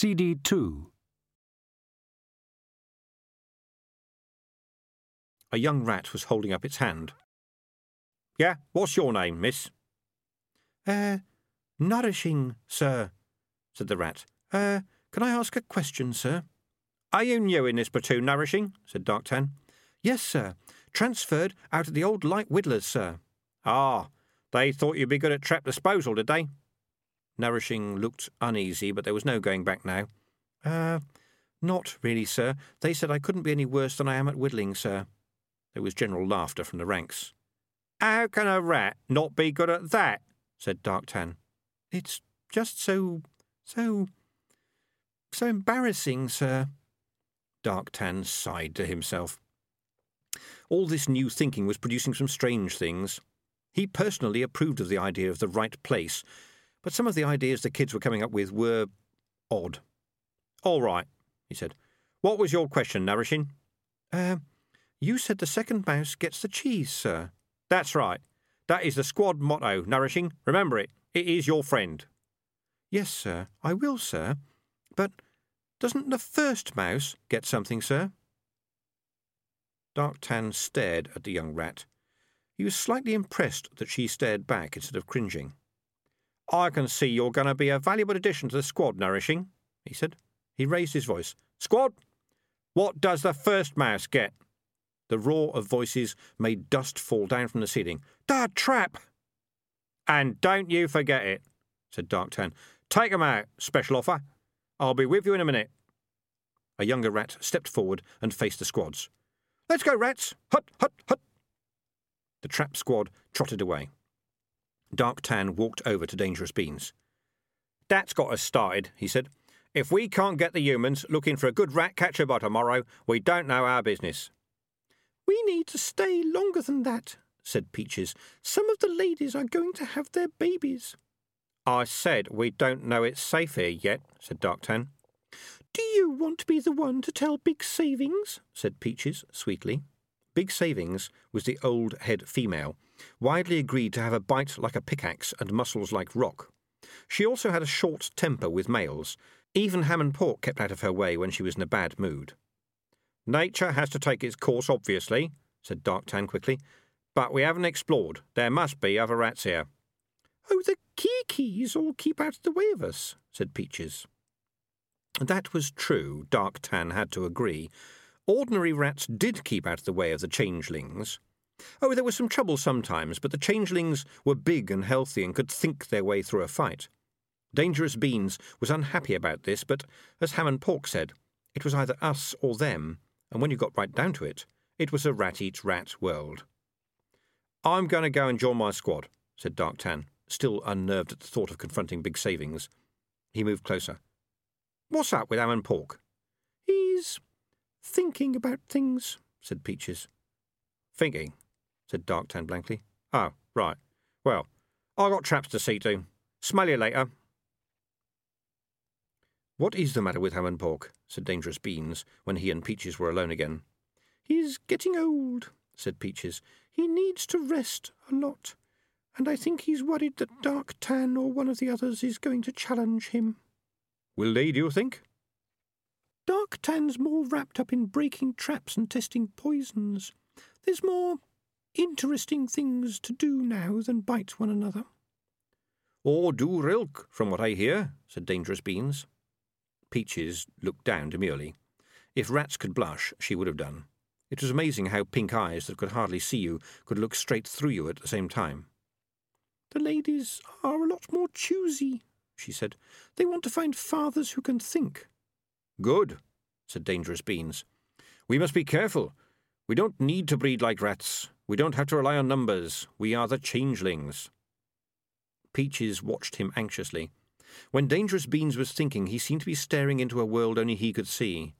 CD 2. A young rat was holding up its hand. Yeah, what's your name, miss? Uh, nourishing, sir, said the rat. Uh, can I ask a question, sir? Are you new in this platoon, Nourishing? said Darktan. Yes, sir. Transferred out of the old light widdlers, sir. Ah, they thought you'd be good at trap disposal, did they? Nourishing looked uneasy, but there was no going back now. Uh, not really, sir. They said I couldn't be any worse than I am at widdling, sir. There was general laughter from the ranks. How can a rat not be good at that? said Darktan. It's just so. so. so embarrassing, sir. Darktan sighed to himself. All this new thinking was producing some strange things. He personally approved of the idea of the right place, but some of the ideas the kids were coming up with were odd. All right, he said. What was your question, Nourishing? Uh, you said the second mouse gets the cheese, sir. That's right. That is the squad motto, Nourishing. Remember it. It is your friend. Yes, sir. I will, sir. But doesn't the first mouse get something, sir? Darktan stared at the young rat. He was slightly impressed that she stared back instead of cringing. I can see you're going to be a valuable addition to the squad, Nourishing, he said. He raised his voice. Squad, what does the first mouse get? The roar of voices made dust fall down from the ceiling. Da trap! And don't you forget it, said Darktan. Take 'em out, special offer. I'll be with you in a minute. A younger rat stepped forward and faced the squads. Let's go, rats! Hut, hut, hut! The trap squad trotted away. Darktan walked over to Dangerous Beans. That's got us started, he said. If we can't get the humans looking for a good rat catcher by tomorrow, we don't know our business. We need to stay longer than that, said Peaches. Some of the ladies are going to have their babies. I said we don't know it's safe here yet, said Darktan. Do you want to be the one to tell Big Savings? said Peaches sweetly. Big Savings was the old head female, widely agreed to have a bite like a pickaxe and muscles like rock. She also had a short temper with males. Even ham and pork kept out of her way when she was in a bad mood. Nature has to take its course, obviously, said Darktan quickly. But we haven't explored. There must be other rats here. Oh, the Keekees all keep out of the way of us, said Peaches. That was true, Darktan had to agree. Ordinary rats did keep out of the way of the changelings. Oh, there was some trouble sometimes, but the changelings were big and healthy and could think their way through a fight. Dangerous Beans was unhappy about this, but as Hamnpork said, it was either us or them, and when you got right down to it, it was a rat eats rat world. I'm going to go and join my squad, said Darktan, still unnerved at the thought of confronting big savings. He moved closer. What's up with Hamnpork? He's thinking about things, said Peaches. Thinking, said Dark Darktan blankly. Oh, right. Well, I got traps to see to. Smell you later. What is the matter with Hamnpork? said Dangerous Beans, when he and Peaches were alone again. He's getting old, said Peaches. He needs to rest a lot, and I think he's worried that Darktan or one of the others is going to challenge him. Will they, do you think? Darktan's more wrapped up in breaking traps and testing poisons. There's more interesting things to do now than bite one another. Or do Rilk, from what I hear, said Dangerous Beans. Peaches looked down demurely. If rats could blush, she would have done. It was amazing how pink eyes that could hardly see you could look straight through you at the same time. The ladies are a lot more choosy, she said. They want to find fathers who can think. Good, said Dangerous Beans. We must be careful. We don't need to breed like rats. We don't have to rely on numbers. We are the changelings. Peaches watched him anxiously. When Dangerous Beans was thinking, he seemed to be staring into a world only he could see.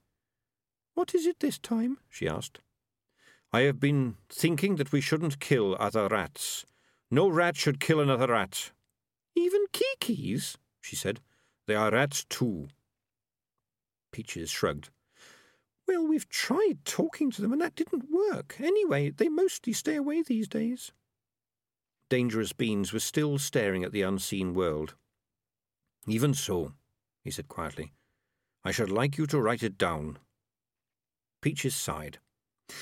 What is it this time? she asked. I have been thinking that we shouldn't kill other rats. No rat should kill another rat. Even Keekees? she said. They are rats too. Peaches shrugged. Well, we've tried talking to them, and that didn't work. Anyway, they mostly stay away these days. Dangerous Beans was still staring at the unseen world. Even so, he said quietly, I should like you to write it down. Peaches sighed,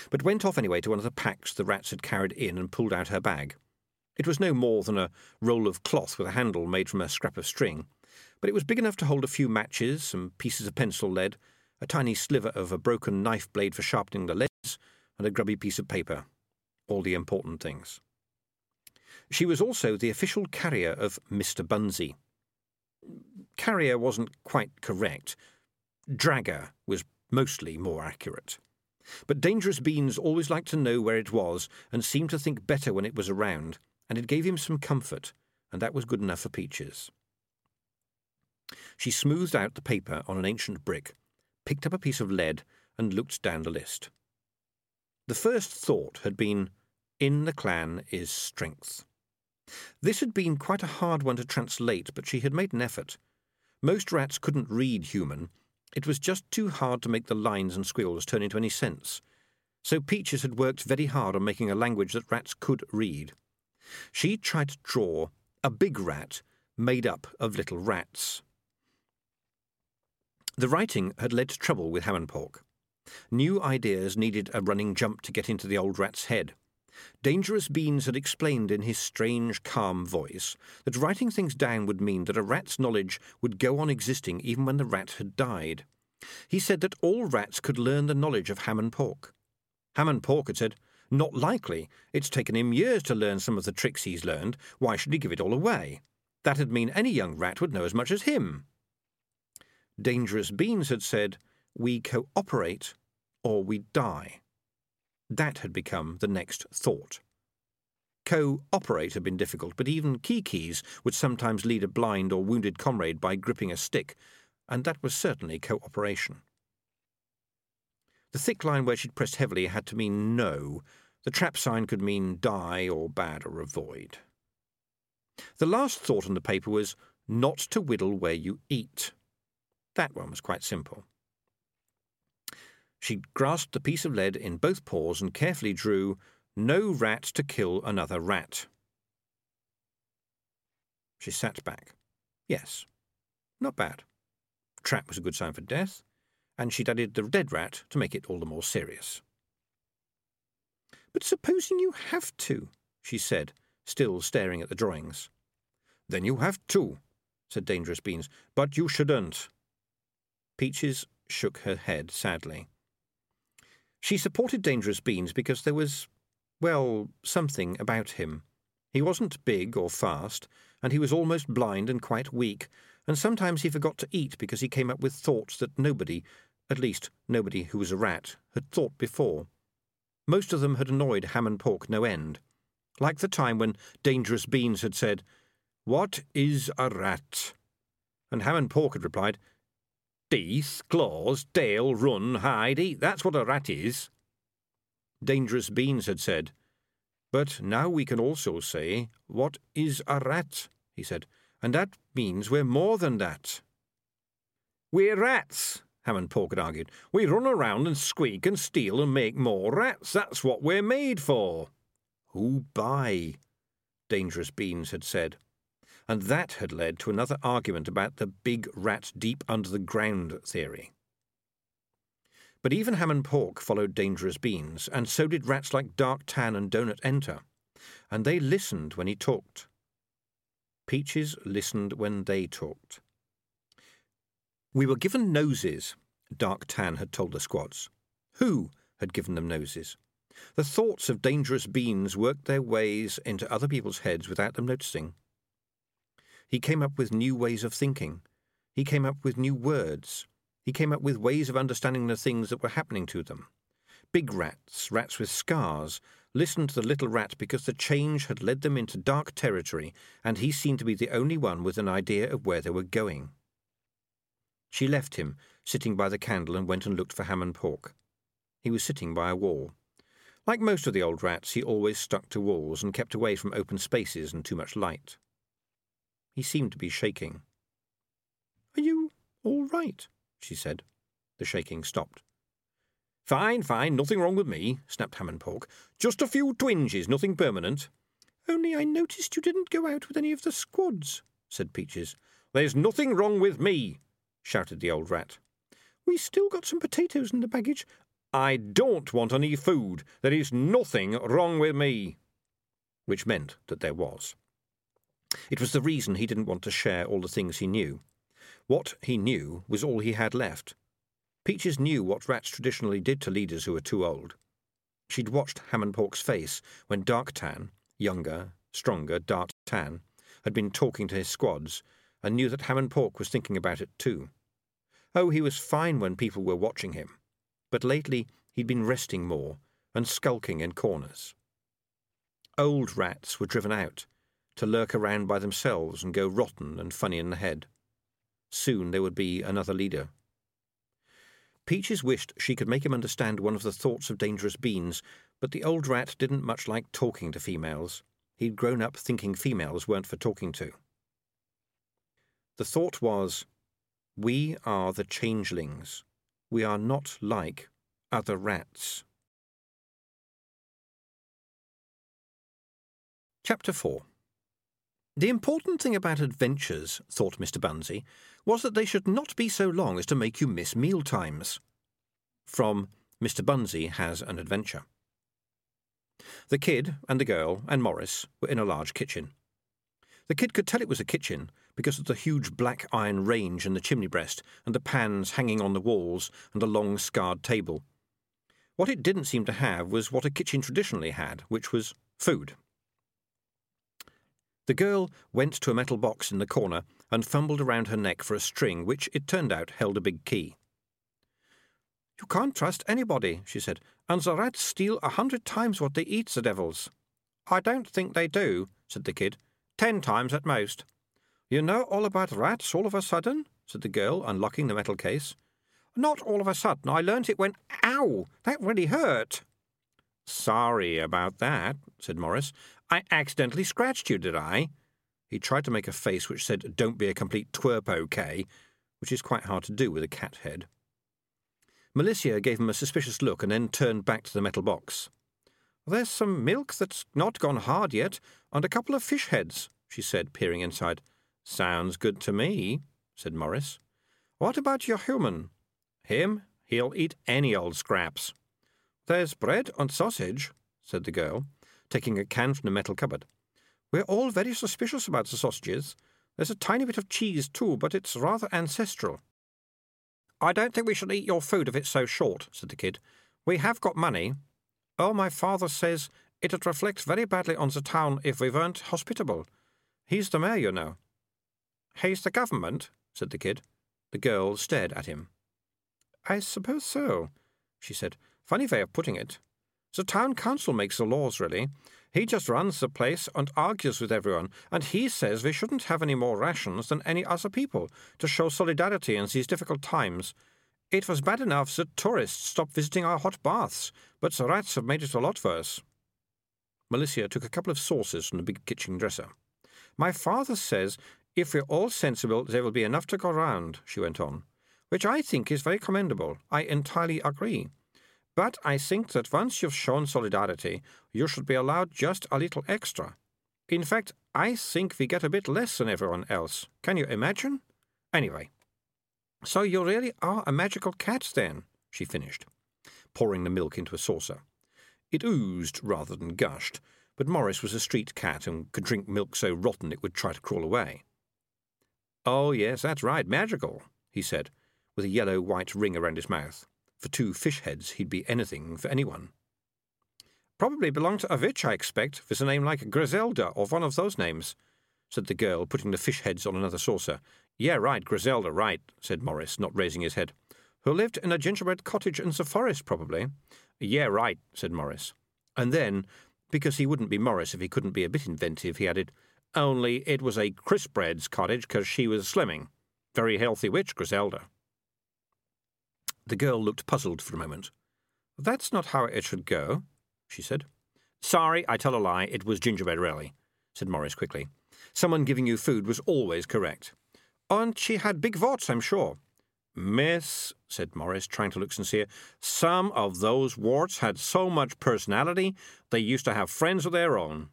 but went off anyway to one of the packs the rats had carried in and pulled out her bag. It was no more than a roll of cloth with a handle made from a scrap of string, but it was big enough to hold a few matches, some pieces of pencil lead, a tiny sliver of a broken knife blade for sharpening the leads, and a grubby piece of paper. All the important things. She was also the official carrier of Mr. Bunnsy. Carrier wasn't quite correct. Dragger was mostly more accurate. But Dangerous Beans always liked to know where it was and seemed to think better when it was around, and it gave him some comfort, and that was good enough for Peaches. She smoothed out the paper on an ancient brick, picked up a piece of lead, and looked down the list. The first thought had been, In the clan is strength. This had been quite a hard one to translate, but she had made an effort. Most rats couldn't read human. It was just too hard to make the lines and squills turn into any sense. So Peaches had worked very hard on making a language that rats could read. She tried to draw a big rat made up of little rats. The writing had led to trouble with Hamnpork. New ideas needed a running jump to get into the old rat's head. Dangerous Beans had explained in his strange, calm voice that writing things down would mean that a rat's knowledge would go on existing even when the rat had died. He said that all rats could learn the knowledge of ham and pork. Hamnpork had said, Not likely. It's taken him years to learn some of the tricks he's learned. Why should he give it all away? That'd mean any young rat would know as much as him. Dangerous Beans had said, We cooperate or we die. That had become the next thought. Co-operate had been difficult, but even Keekees would sometimes lead a blind or wounded comrade by gripping a stick, and that was certainly cooperation. The thick line where she'd pressed heavily had to mean no. The trap sign could mean die or bad or avoid. The last thought on the paper was not to widdle where you eat. That one was quite simple. She grasped the piece of lead in both paws and carefully drew, No rat to kill another rat. She sat back. Yes, not bad. Trap was a good sign for death, and she'd added the dead rat to make it all the more serious. But supposing you have to, she said, still staring at the drawings. Then you have to, said Dangerous Beans, but you shouldn't. Peaches shook her head sadly. She supported Dangerous Beans because there was, well, something about him. He wasn't big or fast, and he was almost blind and quite weak, and sometimes he forgot to eat because he came up with thoughts that nobody, at least nobody who was a rat, had thought before. Most of them had annoyed Hamnpork no end. Like the time when Dangerous Beans had said, What is a rat? And Hamnpork had replied, Teeth, claws, dale, run, hide, eat. That's what a rat is. Dangerous Beans had said. But now we can also say, What is a rat? he said. And that means we're more than that. We're rats, Hamnpork had argued. We run around and squeak and steal and make more rats. That's what we're made for. Who by? Dangerous Beans had said and that had led to another argument about the big rat deep under the ground theory. But even ham and pork followed dangerous beans, and so did rats like Darktan and Donut Enter, and they listened when he talked. Peaches listened when they talked. We were given noses, Darktan had told the squads. Who had given them noses? The thoughts of dangerous beans worked their ways into other people's heads without them noticing. He came up with new ways of thinking. He came up with new words. He came up with ways of understanding the things that were happening to them. Big rats, rats with scars, listened to the little rat because the change had led them into dark territory, and he seemed to be the only one with an idea of where they were going. She left him, sitting by the candle, and went and looked for ham and pork. He was sitting by a wall. Like most of the old rats, he always stuck to walls and kept away from open spaces and too much light. He seemed to be shaking. Are you all right? she said. The shaking stopped. Fine, fine, nothing wrong with me, snapped Hamnpork. Just a few twinges, nothing permanent. Only I noticed you didn't go out with any of the squads, said Peaches. There's nothing wrong with me, shouted the old rat. We still got some potatoes in the baggage. I don't want any food. There is nothing wrong with me. Which meant that there was. It was the reason he didn't want to share all the things he knew. What he knew was all he had left. Peaches knew what rats traditionally did to leaders who were too old. She'd watched Hamnpork's face when Darktan, younger, stronger, Dark Tan, had been talking to his squads, and knew that Hamnpork was thinking about it too. Oh, he was fine when people were watching him, but lately he'd been resting more and skulking in corners. Old rats were driven out to lurk around by themselves and go rotten and funny in the head. Soon there would be another leader. Peaches wished she could make him understand one of the thoughts of dangerous beans, but the old rat didn't much like talking to females. He'd grown up thinking females weren't for talking to. The thought was, We are the changelings. We are not like other rats. Chapter 4 The important thing about adventures, thought Mr. Bunnsy, was that they should not be so long as to make you miss meal times. From Mr. Bunnsy Has an Adventure. The kid and the girl and Morris were in a large kitchen. The kid could tell it was a kitchen because of the huge black iron range in the chimney breast and the pans hanging on the walls and the long scarred table. What it didn't seem to have was what a kitchen traditionally had, which was food. The girl went to a metal box in the corner and fumbled around her neck for a string which, it turned out, held a big key. You can't trust anybody, she said, and the rats steal a hundred times what they eat, the devils. I don't think they do, said the kid. Ten times at most. You know all about rats all of a sudden? said the girl, unlocking the metal case. Not all of a sudden. I learnt it when. Ow! That really hurt. Sorry about that, said Maurice. I accidentally scratched you, did I? He tried to make a face which said, Don't be a complete twerp, okay, which is quite hard to do with a cat head. Malicia gave him a suspicious look and then turned back to the metal box. There's some milk that's not gone hard yet, and a couple of fish heads, she said, peering inside. Sounds good to me, said Maurice. What about your human? Him? He'll eat any old scraps. There's bread and sausage, said the girl, taking a can from the metal cupboard. We're all very suspicious about the sausages. There's a tiny bit of cheese, too, but it's rather ancestral. I don't think we should eat your food if it's so short, said the kid. We have got money. Oh, my father says it'd reflect very badly on the town if we weren't hospitable. He's the mayor, you know. He's the government, said the kid. The girl stared at him. I suppose so, she said. Funny way of putting it. The town council makes the laws, really. He just runs the place and argues with everyone, and he says we shouldn't have any more rations than any other people to show solidarity in these difficult times. It was bad enough that tourists stopped visiting our hot baths, but the rats have made it a lot worse. Malicia took a couple of saucers from the big kitchen dresser. My father says if we're all sensible, there will be enough to go round, she went on, which I think is very commendable. I entirely agree. But I think that once you've shown solidarity, you should be allowed just a little extra. In fact, I think we get a bit less than everyone else. Can you imagine? Anyway, so you really are a magical cat, then, she finished, pouring the milk into a saucer. It oozed rather than gushed, but Maurice was a street cat and could drink milk so rotten it would try to crawl away. Oh, yes, that's right, magical, he said, with a yellow white ring around his mouth. For two fish heads, he'd be anything for anyone. Probably belonged to a witch, I expect, with a name like Griselda or one of those names, said the girl, putting the fish heads on another saucer. Yeah, right, Griselda, right, said Maurice, not raising his head. Who lived in a gingerbread cottage in the forest, probably. Yeah, right, said Maurice. And then, because he wouldn't be Maurice if he couldn't be a bit inventive, he added, Only it was a Crisbread's cottage because she was slimming. Very healthy witch, Griselda. The girl looked puzzled for a moment. That's not how it should go, she said. Sorry, I tell a lie. It was gingerbread really, said Maurice quickly. Someone giving you food was always correct. And she had big warts, I'm sure. Miss, said Maurice, trying to look sincere, some of those warts had so much personality they used to have friends of their own.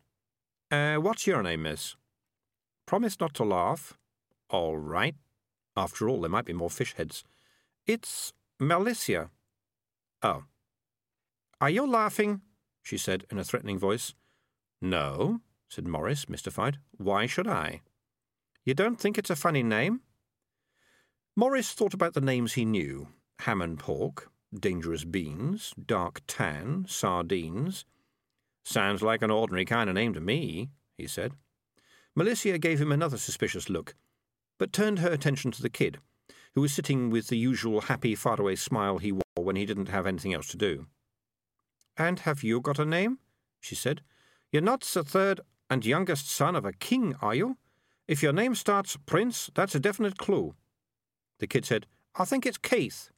Uh, what's your name, miss? Promise not to laugh. All right. After all, there might be more fish heads. It's Malicia. Oh. Are you laughing? she said in a threatening voice. No, said Maurice, mystified. Why should I? You don't think it's a funny name? Maurice thought about the names he knew ham and pork, dangerous beans, dark tan, sardines. Sounds like an ordinary kind of name to me, he said. Malicia gave him another suspicious look, but turned her attention to the kid, who was sitting with the usual happy, faraway smile he wore when he didn't have anything else to do. And have you got a name? she said. You're not the third and youngest son of a king, are you? If your name starts Prince, that's a definite clue. The kid said, I think it's Keith.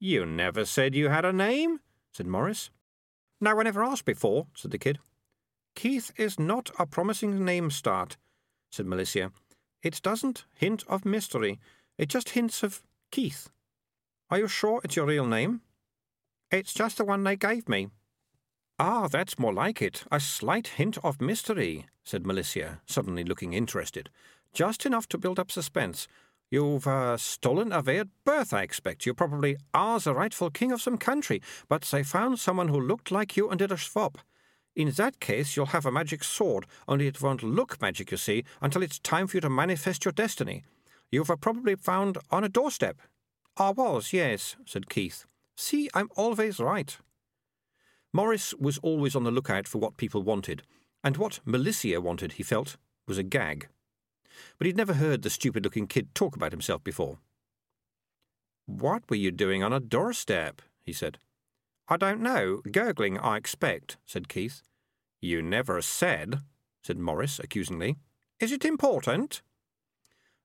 You never said you had a name, said Maurice. No one ever asked before, said the kid. Keith is not a promising name start, said Malicia. It doesn't hint of mystery. It just hints of Keith. Are you sure it's your real name? It's just the one they gave me. Ah, that's more like it. A slight hint of mystery, said Malicia, suddenly looking interested. Just enough to build up suspense. You've uh, stolen away at birth, I expect. You probably are the rightful king of some country, but they found someone who looked like you and did a swap. In that case, you'll have a magic sword, only it won't look magic, you see, until it's time for you to manifest your destiny. You've uh, probably found on a doorstep. I was, yes, said Keith. See, I'm always right. Maurice was always on the lookout for what people wanted, and what Malicia wanted, he felt, was a gag but he'd never heard the stupid looking kid talk about himself before. What were you doing on a doorstep? he said. I don't know. Gurgling, I expect, said Keith. You never said, said Maurice accusingly. Is it important?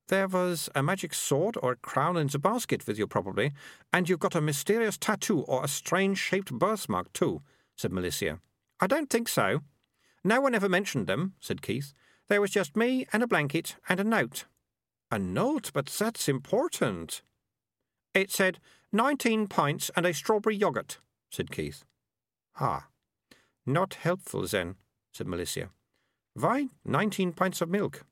There was a magic sword or a crown in the basket with you, probably, and you've got a mysterious tattoo or a strange shaped birthmark, too, said Malicia. I don't think so. No one ever mentioned them, said Keith. There was just me and a blanket and a note. A note? But that's important. It said, nineteen pints and a strawberry yoghurt, said Keith. Ah, not helpful then, said Malicia. Why nineteen pints of milk?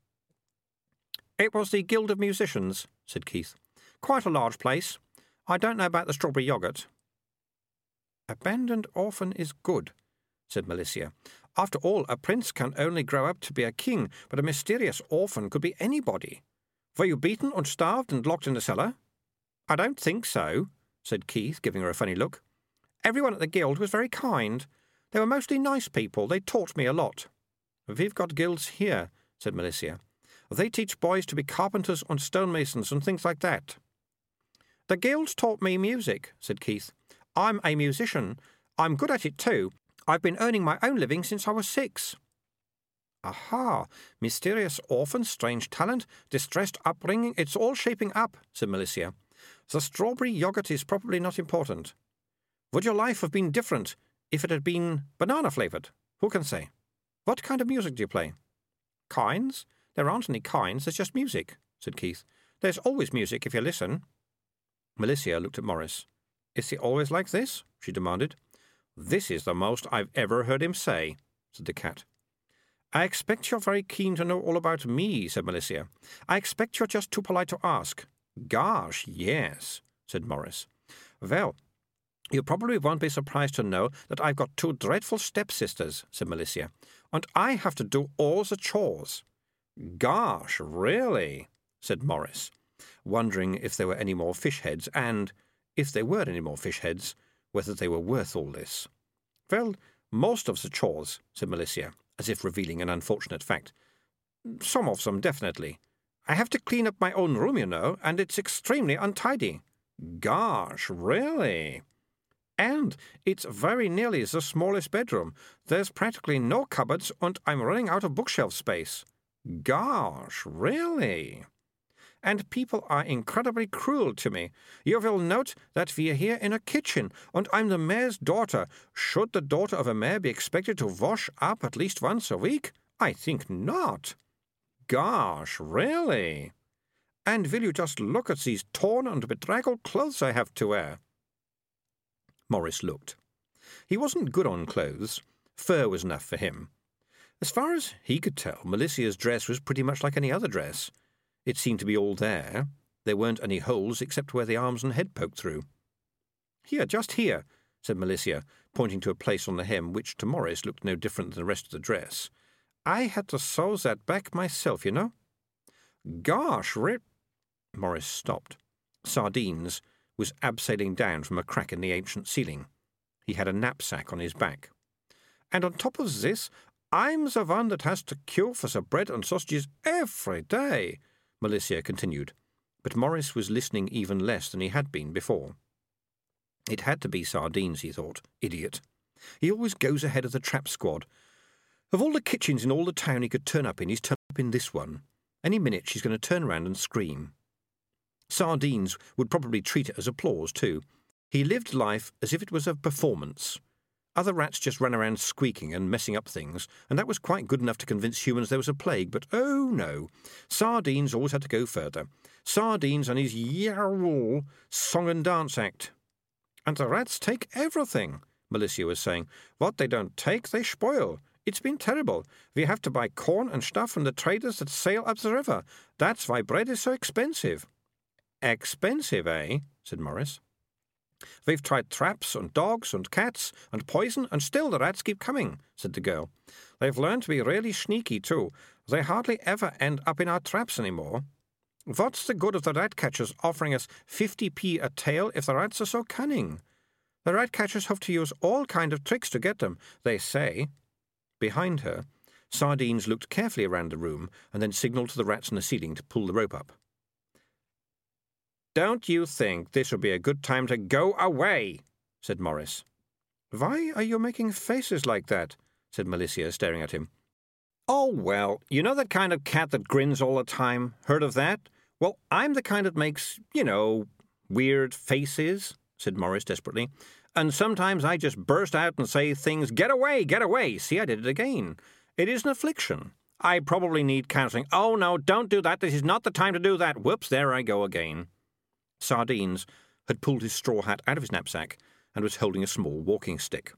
It was the Guild of Musicians, said Keith. Quite a large place. I don't know about the strawberry yoghurt. Abandoned orphan is good, said Malicia. After all, a prince can only grow up to be a king, but a mysterious orphan could be anybody. Were you beaten and starved and locked in a cellar? I don't think so, said Keith, giving her a funny look. Everyone at the guild was very kind. They were mostly nice people. They taught me a lot. We've got guilds here, said Malicia. They teach boys to be carpenters and stonemasons and things like that. The guilds taught me music, said Keith. I'm a musician. I'm good at it too, I've been earning my own living since I was six. Aha! Mysterious orphan, strange talent, distressed upbringing, it's all shaping up, said Malicia. The strawberry yoghurt is probably not important. Would your life have been different if it had been banana flavoured? Who can say? What kind of music do you play? Kinds? There aren't any kinds, there's just music, said Keith. There's always music if you listen. Malicia looked at Maurice. Is he always like this? she demanded. This is the most I've ever heard him say, said the cat. I expect you're very keen to know all about me, said Malicia. I expect you're just too polite to ask. Gosh, yes, said Maurice. Well, you probably won't be surprised to know that I've got two dreadful stepsisters, said Malicia, and I have to do all the chores. Gosh, really? said Maurice, wondering if there were any more fish heads, and, if there were any more fish heads, whether they were worth all this. Well, most of the chores, said Malicia, as if revealing an unfortunate fact. Some of them, definitely. I have to clean up my own room, you know, and it's extremely untidy. Gosh, really? And it's very nearly the smallest bedroom. There's practically no cupboards, and I'm running out of bookshelf space. Gosh, really? and people are incredibly cruel to me. You will note that we are here in a kitchen, and I'm the mayor's daughter. Should the daughter of a mayor be expected to wash up at least once a week? I think not. Gosh, really? And will you just look at these torn and bedraggled clothes I have to wear? Maurice looked. He wasn't good on clothes. Fur was enough for him. As far as he could tell, Malicia's dress was pretty much like any other dress. It seemed to be all there. There weren't any holes except where the arms and head poked through. Here, just here, said Malicia, pointing to a place on the hem which to Maurice looked no different than the rest of the dress. I had to sew that back myself, you know. Gosh, Rip. Maurice stopped. Sardines was abseiling down from a crack in the ancient ceiling. He had a knapsack on his back. And on top of this, I'm the one that has to queue for the bread and sausages every day, Malicia continued. But Maurice was listening even less than he had been before. It had to be sardines, he thought. Idiot. He always goes ahead of the trap squad. Of all the kitchens in all the town he could turn up in, he's turned up in this one. Any minute she's going to turn around and scream. Sardines would probably treat it as applause, too. He lived life as if it was a performance. Other rats just ran around squeaking and messing up things, and that was quite good enough to convince humans there was a plague, but oh no. Sardines always had to go further. Sardines and his yowl song and dance act. And the rats take everything, Malicia was saying. What they don't take, they spoil. It's been terrible. We have to buy corn and stuff from the traders that sail up the river. That's why bread is so expensive. Expensive, eh? said Maurice. We've tried traps and dogs and cats and poison, and still the rats keep coming, said the girl. They've learned to be really sneaky, too. They hardly ever end up in our traps any more. What's the good of the rat catchers offering us 50p a tail if the rats are so cunning? The rat catchers have to use all kind of tricks to get them, they say. Behind her, Sardines looked carefully around the room and then signalled to the rats in the ceiling to pull the rope up. Don't you think this would be a good time to go away? said Maurice. Why are you making faces like that? said Malicia, staring at him. Oh, well, you know that kind of cat that grins all the time? Heard of that? Well, I'm the kind that makes, you know, weird faces, said Morris desperately. And sometimes I just burst out and say things, get away, get away. See, I did it again. It is an affliction. I probably need counselling. Oh, no, don't do that. This is not the time to do that. Whoops, there I go again. Sardines had pulled his straw hat out of his knapsack and was holding a small walking stick.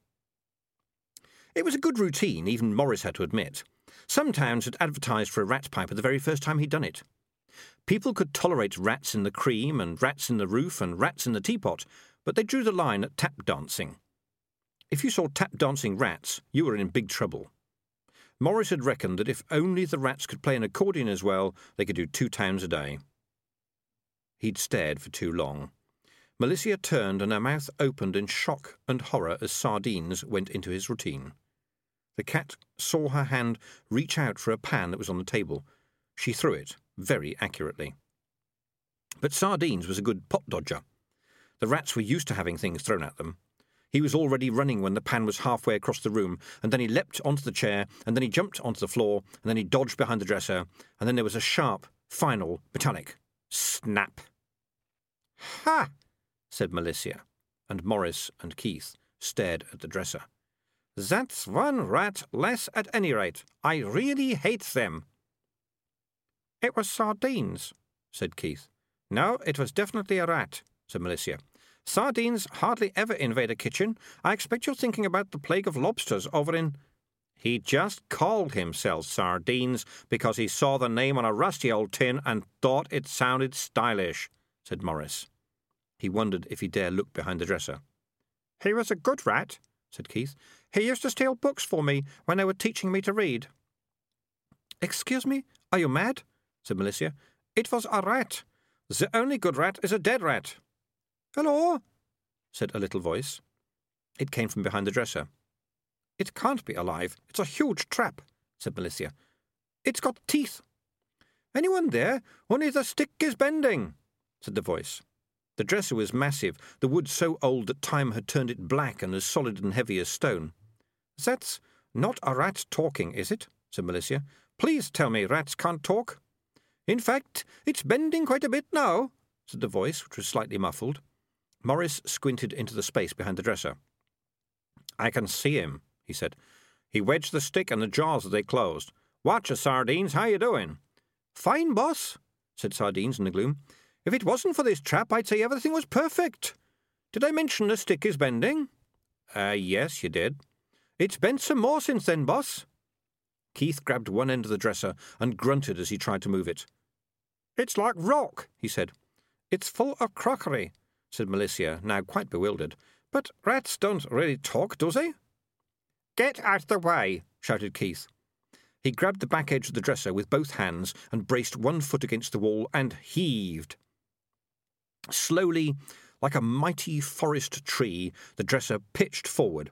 It was a good routine, even Maurice had to admit. Some towns had advertised for a rat piper the very first time he'd done it. People could tolerate rats in the cream and rats in the roof and rats in the teapot, but they drew the line at tap dancing. If you saw tap dancing rats, you were in big trouble. Maurice had reckoned that if only the rats could play an accordion as well, they could do two towns a day. He'd stared for too long. Malicia turned and her mouth opened in shock and horror as sardines went into his routine. The cat saw her hand reach out for a pan that was on the table. She threw it, very accurately. But Sardines was a good pot dodger. The rats were used to having things thrown at them. He was already running when the pan was halfway across the room, and then he leapt onto the chair, and then he jumped onto the floor, and then he dodged behind the dresser, and then there was a sharp, final, metallic Snap! Ha! said Malicia, and Maurice and Keith stared at the dresser. That's one rat less at any rate. I really hate them. It was sardines, said Keith. No, it was definitely a rat, said Malicia. Sardines hardly ever invade a kitchen. I expect you're thinking about the plague of lobsters over in. He just called himself Sardines because he saw the name on a rusty old tin and thought it sounded stylish, said Maurice. He wondered if he dare look behind the dresser. He was a good rat, said Keith. He used to steal books for me when they were teaching me to read. Excuse me, are you mad? said Malicia. It was a rat. The only good rat is a dead rat. Hello, said a little voice. It came from behind the dresser. It can't be alive. It's a huge trap, said Malicia. It's got teeth. Anyone there? Only the stick is bending, said the voice. The dresser was massive, the wood so old that time had turned it black and as solid and heavy as stone. That's not a rat talking, is it? said Malicia. Please tell me rats can't talk. In fact, it's bending quite a bit now, said the voice, which was slightly muffled. Maurice squinted into the space behind the dresser. I can see him, he said. He wedged the stick and the jaws as they closed. Watch us, Sardines. How you doing? Fine, boss, said Sardines in the gloom. If it wasn't for this trap, I'd say everything was perfect. Did I mention the stick is bending? Uh, yes, you did. It's bent some more since then, boss. Keith grabbed one end of the dresser and grunted as he tried to move it. It's like rock, he said. It's full of crockery. said Malicia, now quite bewildered. But rats don't really talk, do they? Get out of the way, shouted Keith. He grabbed the back edge of the dresser with both hands and braced one foot against the wall and heaved. Slowly, like a mighty forest tree, the dresser pitched forward.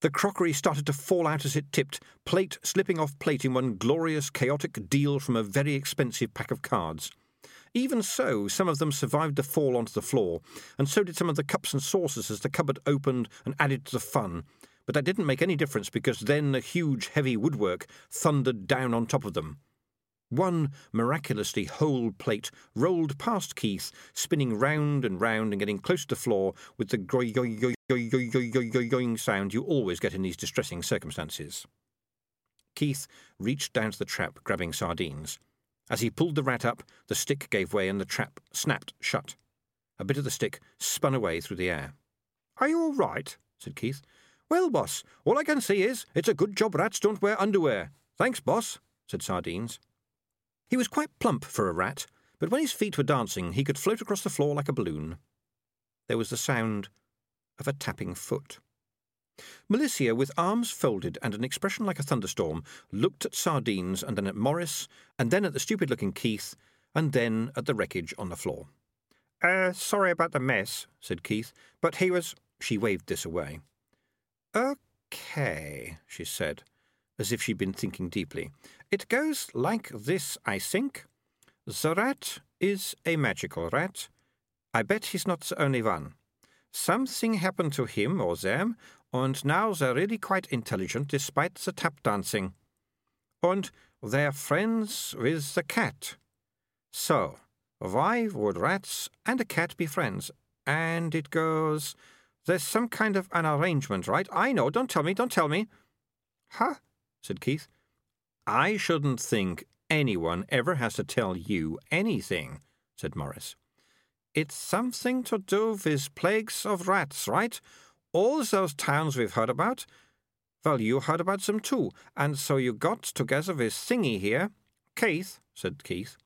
The crockery started to fall out as it tipped, plate slipping off plate in one glorious, chaotic deal from a very expensive pack of cards. Even so, some of them survived the fall onto the floor, and so did some of the cups and saucers as the cupboard opened and added to the fun. But that didn't make any difference because then the huge, heavy woodwork thundered down on top of them. One miraculously whole plate rolled past Keith, spinning round and round and getting close to the floor with the going sound you always get in these distressing circumstances. Keith reached down to the trap, grabbing sardines. As he pulled the rat up, the stick gave way and the trap snapped shut. A bit of the stick spun away through the air. Are you all right? said Keith. Well, boss, all I can say is it's a good job rats don't wear underwear. Thanks, boss, said Sardines. He was quite plump for a rat, but when his feet were dancing, he could float across the floor like a balloon. There was the sound of a tapping foot. Malicia, with arms folded and an expression like a thunderstorm, looked at Sardines and then at Maurice, and then at the stupid looking Keith, and then at the wreckage on the floor. Uh, sorry about the mess, said Keith, but he was. She waved this away. Okay, she said as if she'd been thinking deeply. It goes like this, I think. The rat is a magical rat. I bet he's not the only one. Something happened to him or them, and now they're really quite intelligent despite the tap dancing. And they're friends with the cat. So, why would rats and a cat be friends? And it goes, there's some kind of an arrangement, right? I know, don't tell me, don't tell me. Huh? said Keith. I shouldn't think anyone ever has to tell you anything, said Maurice. It's something to do with plagues of rats, right? All those towns we've heard about. Well, you heard about them too, and so you got together with Thingy here. Keith, said Keith.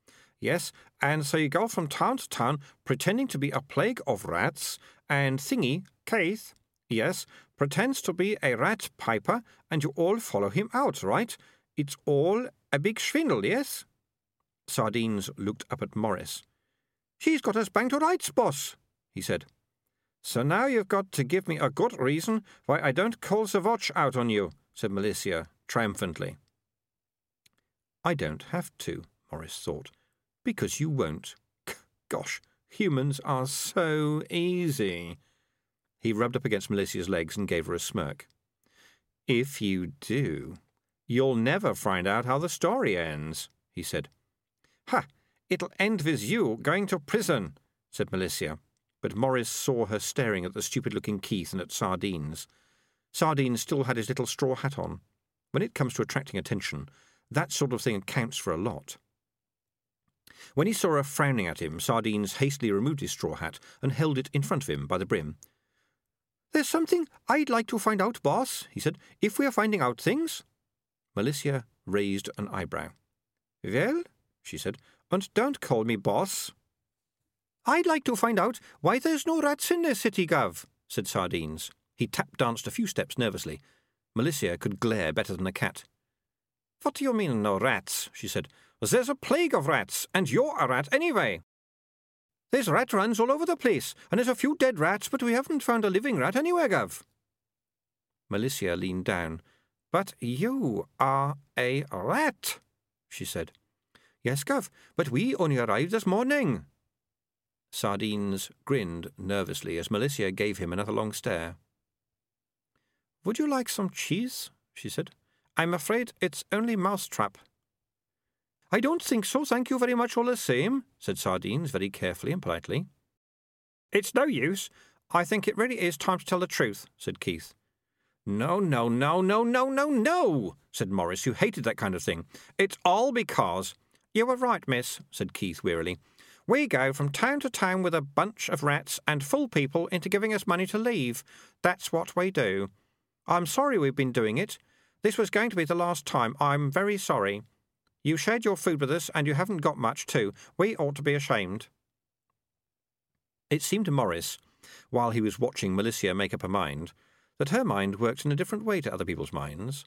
Yes, and so you go from town to town pretending to be a plague of rats, and Thingy, Keith, yes, pretends to be a rat piper, and you all follow him out, right? It's all a big swindle, yes? Sardines looked up at Maurice. She's got us bang to rights, boss, he said. So now you've got to give me a good reason why I don't call the watch out on you, said Malicia triumphantly. I don't have to, Maurice thought, because you won't. Gosh, humans are so easy. He rubbed up against Malicia's legs and gave her a smirk. If you do, you'll never find out how the story ends, he said. Ha! It'll end with you going to prison, said Malicia. but Maurice saw her staring at the stupid-looking Keith and at Sardines. Sardines still had his little straw hat on. When it comes to attracting attention, that sort of thing counts for a lot. When he saw her frowning at him, Sardines hastily removed his straw hat and held it in front of him by the brim. There's something I'd like to find out, boss, he said, if we're finding out things. Malicia raised an eyebrow. Well, she said, and don't call me boss. I'd like to find out why there's no rats in this city, Gov, said Sardines. He tap danced a few steps nervously. Malicia could glare better than a cat. What do you mean, no rats? she said. There's a plague of rats, and you're a rat anyway. There's rat runs all over the place, and there's a few dead rats, but we haven't found a living rat anywhere, Gov. Malicia leaned down. But you are a rat, she said. Yes, Gov, but we only arrived this morning. Sardines grinned nervously as Malicia gave him another long stare. Would you like some cheese? she said. I'm afraid it's only mousetrap. I don't think so, thank you very much all the same, said Sardines very carefully and politely. It's no use. I think it really is time to tell the truth, said Keith. No, no, no, no, no, no, no, said Maurice, who hated that kind of thing. It's all because. You were right, miss, said Keith wearily. We go from town to town with a bunch of rats and fool people into giving us money to leave. That's what we do. I'm sorry we've been doing it. This was going to be the last time. I'm very sorry. You shared your food with us, and you haven't got much, too. We ought to be ashamed. It seemed to Maurice, while he was watching Malicia make up her mind, that her mind worked in a different way to other people's minds.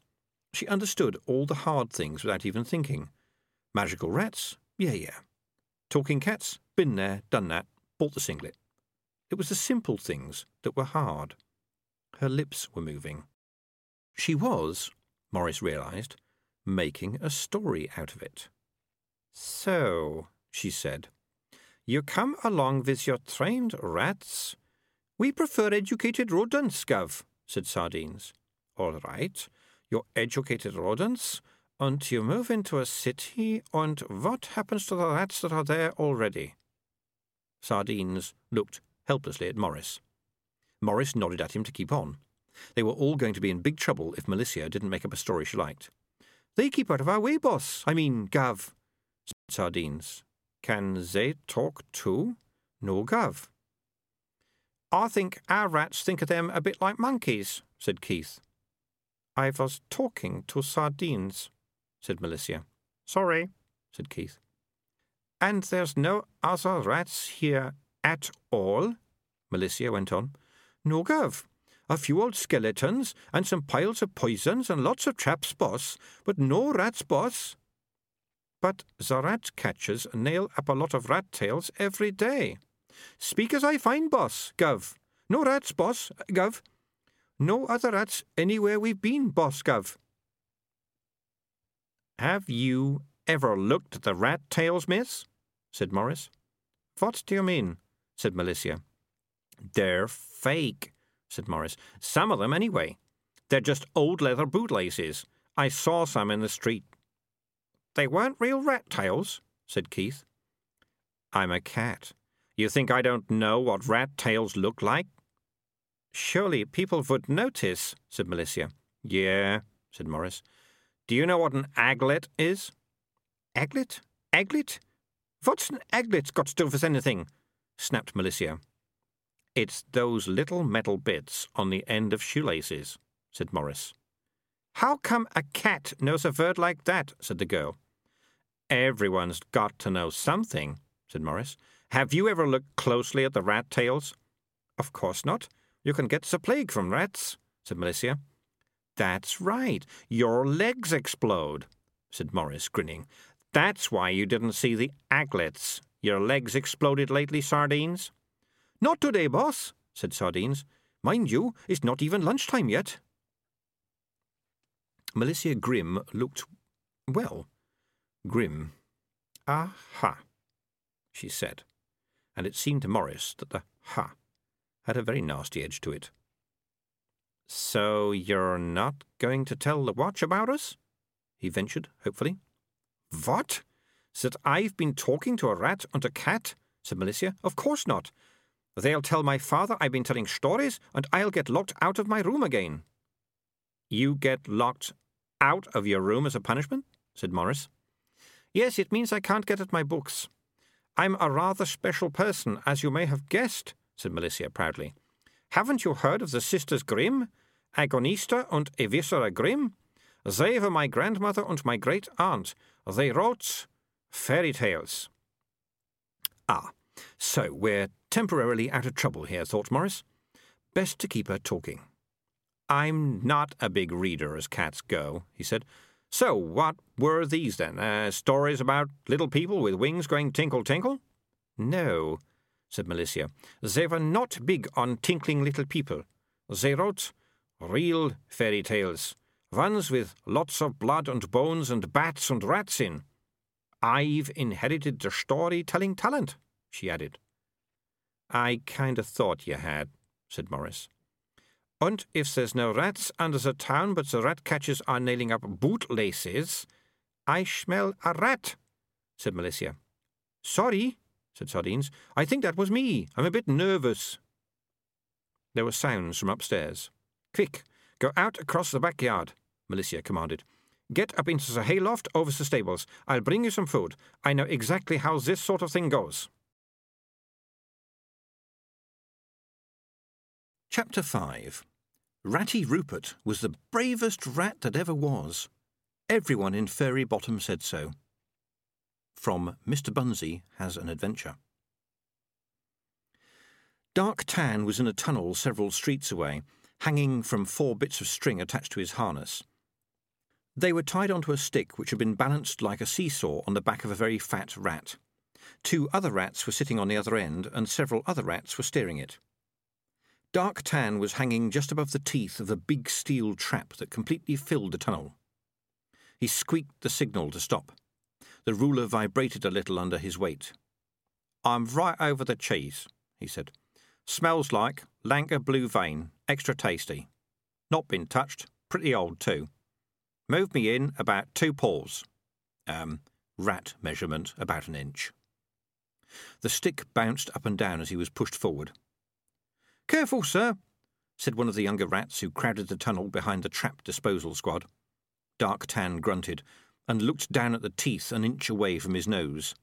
She understood all the hard things without even thinking. Magical rats? Yeah, yeah. Talking cats? Been there, done that, bought the singlet. It was the simple things that were hard. Her lips were moving. She was, Maurice realised, making a story out of it. So, she said, you come along with your trained rats? We prefer educated rodents, Gov, said Sardines. All right, your educated rodents, and you move into a city, and what happens to the rats that are there already? Sardines looked helplessly at Maurice. Maurice nodded at him to keep on. They were all going to be in big trouble if Malicia didn't make up a story she liked. They keep out of our way, boss. I mean, Gav, said Sardines. Can they talk too? No, Gav. I think our rats think of them a bit like monkeys, said Keith. I was talking to Sardines, said Malicia. Sorry, said Keith. And there's no other rats here at all? Malicia went on. No, Gav. A few old skeletons, and some piles of poisons, and lots of traps, boss, but no rats, boss. But the rat catchers nail up a lot of rat tails every day. Speak as I find, boss, Gov. No rats, boss, Gov. No other rats anywhere we've been, boss, Gov. Have you ever looked at the rat tails, miss? said Maurice. What do you mean? said Malicia. They're fake, said Maurice. Some of them, anyway. They're just old leather bootlaces. I saw some in the street. They weren't real rat tails, said Keith. I'm a cat. You think I don't know what rat tails look like? Surely people would notice, said Malicia. Yeah, said Maurice. Do you know what an aglet is? Aglet? Aglet? What's an aglet got to do with anything? snapped Malicia. It's those little metal bits on the end of shoelaces, said Maurice. How come a cat knows a word like that? said the girl. Everyone's got to know something, said Maurice. Have you ever looked closely at the rat tails? Of course not. You can get the plague from rats, said Malicia. That's right. Your legs explode, said Maurice, grinning. That's why you didn't see the aglets. Your legs exploded lately, Sardines? Not today, boss, said Sardines. Mind you, it's not even lunchtime yet. Malicia Grim looked, well, grim. Aha, she said, and it seemed to Maurice that the ha had a very nasty edge to it. So you're not going to tell the watch about us? he ventured, hopefully. What? That I've been talking to a rat and a cat? said Malicia. Of course not. They'll tell my father I've been telling stories, and I'll get locked out of my room again. You get locked out of your room as a punishment? said Maurice. Yes, it means I can't get at my books. I'm a rather special person, as you may have guessed, said Malicia proudly. Haven't you heard of the Sisters Grimm? Agonista and Eviscera Grimm? They were my grandmother and my great aunt. They wrote fairy tales. Ah, so we're temporarily out of trouble here, thought Maurice. Best to keep her talking. I'm not a big reader as cats go, he said. So, what were these then? Uh, stories about little people with wings going tinkle tinkle? No, said Malicia. They were not big on tinkling little people. They wrote real fairy tales, ones with lots of blood and bones and bats and rats in. I've inherited the storytelling talent, she added. I kind of thought you had, said Maurice. And if there's no rats under the town, but the rat catchers are nailing up bootlaces, I smell a rat, said Malicia. Sorry, said Sardines. I think that was me. I'm a bit nervous. There were sounds from upstairs. Quick, go out across the backyard, Malicia commanded. Get up into the hayloft over the stables. I'll bring you some food. I know exactly how this sort of thing goes. Chapter 5 Ratty Rupert was the bravest rat that ever was. Everyone in Fairy Bottom said so. From Mr. Bunnsy Has an Adventure. Darktan was in a tunnel several streets away, hanging from four bits of string attached to his harness. They were tied onto a stick which had been balanced like a seesaw on the back of a very fat rat. Two other rats were sitting on the other end, and several other rats were steering it. Darktan was hanging just above the teeth of a big steel trap that completely filled the tunnel. He squeaked the signal to stop. The ruler vibrated a little under his weight. I'm right over the cheese, he said. Smells like Lancre Blue Vein, extra tasty. Not been touched, pretty old too. Move me in about two paws. Um, rat measurement about an inch. The stick bounced up and down as he was pushed forward. Careful, sir, said one of the younger rats who crowded the tunnel behind the trap disposal squad. Darktan grunted and looked down at the teeth an inch away from his nose.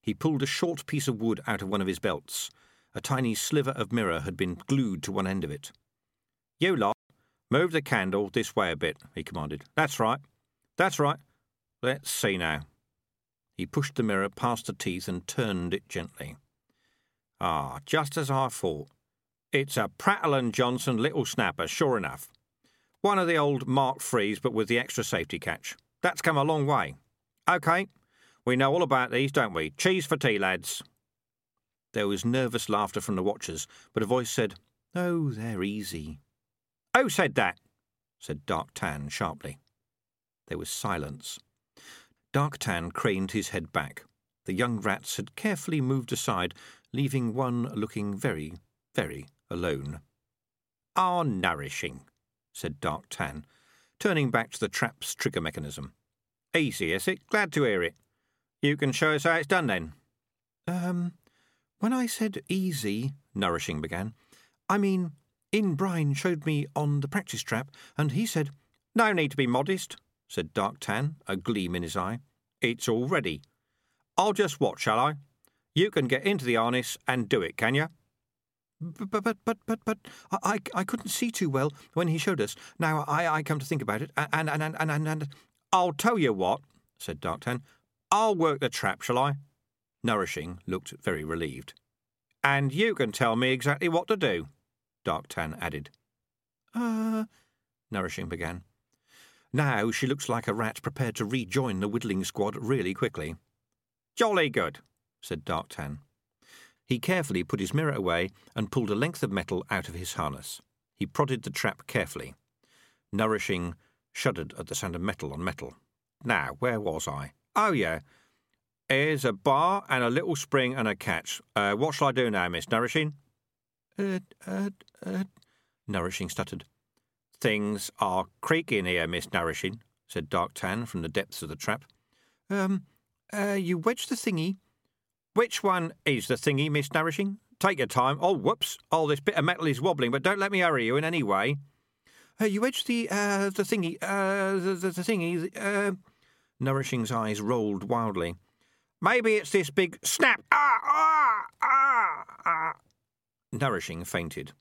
He pulled a short piece of wood out of one of his belts. A tiny sliver of mirror had been glued to one end of it. You lot, move the candle this way a bit, he commanded. That's right. That's right. Let's see now. He pushed the mirror past the teeth and turned it gently. Ah, just as I thought. It's a Prattle and Johnson little snapper, sure enough. One of the old Mark III's, but with the extra safety catch. That's come a long way. OK, we know all about these, don't we? Cheese for tea, lads. There was nervous laughter from the watchers, but a voice said, Oh, they're easy. Who said that? said Darktan sharply. There was silence. Darktan craned his head back. The young rats had carefully moved aside, leaving one looking very, very alone. Ah, nourishing, said Darktan, turning back to the trap's trigger mechanism. Easy, is it? Glad to hear it. You can show us how it's done then. Um, when I said easy, Nourishing began, I mean, Inbrine showed me on the practice trap, and he said, No need to be modest, said Darktan, a gleam in his eye. It's all ready. I'll just watch, shall I? You can get into the harness and do it, can you? But, but, but, but, but, I, I couldn't see too well when he showed us. Now I, I come to think about it, and, and, and, and, and, I'll tell you what, said Darktan. I'll work the trap, shall I? Nourishing looked very relieved. And you can tell me exactly what to do, Darktan added. Uh, Nourishing began. Now she looks like a rat prepared to rejoin the widdling squad really quickly. Jolly good, said Darktan. He carefully put his mirror away and pulled a length of metal out of his harness. He prodded the trap carefully. Nourishing shuddered at the sound of metal on metal. Now, where was I? Oh, yeah. Here's a bar and a little spring and a catch. Uh, what shall I do now, Miss Nourishing? Uh, uh, uh, Nourishing stuttered. Things are creaking here, Miss Nourishing, said Darktan from the depths of the trap. Um, uh, you wedge the thingy which one is the thingy, Miss Nourishing? Take your time. Oh, whoops. Oh, this bit of metal is wobbling, but don't let me hurry you in any way. Uh, you edge the, uh, the thingy, uh, the, the, the thingy, uh... Nourishing's eyes rolled wildly. Maybe it's this big snap. Ah, ah, ah, ah. Nourishing fainted.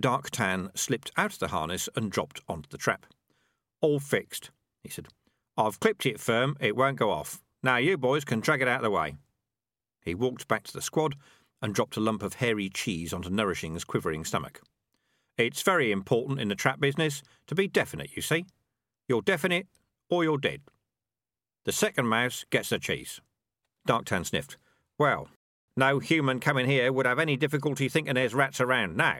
Darktan slipped out of the harness and dropped onto the trap. All fixed, he said. I've clipped it firm, it won't go off. Now you boys can drag it out of the way. He walked back to the squad and dropped a lump of hairy cheese onto Nourishing's quivering stomach. It's very important in the trap business to be definite, you see. You're definite or you're dead. The second mouse gets the cheese. Darktan sniffed. Well, no human coming here would have any difficulty thinking there's rats around now.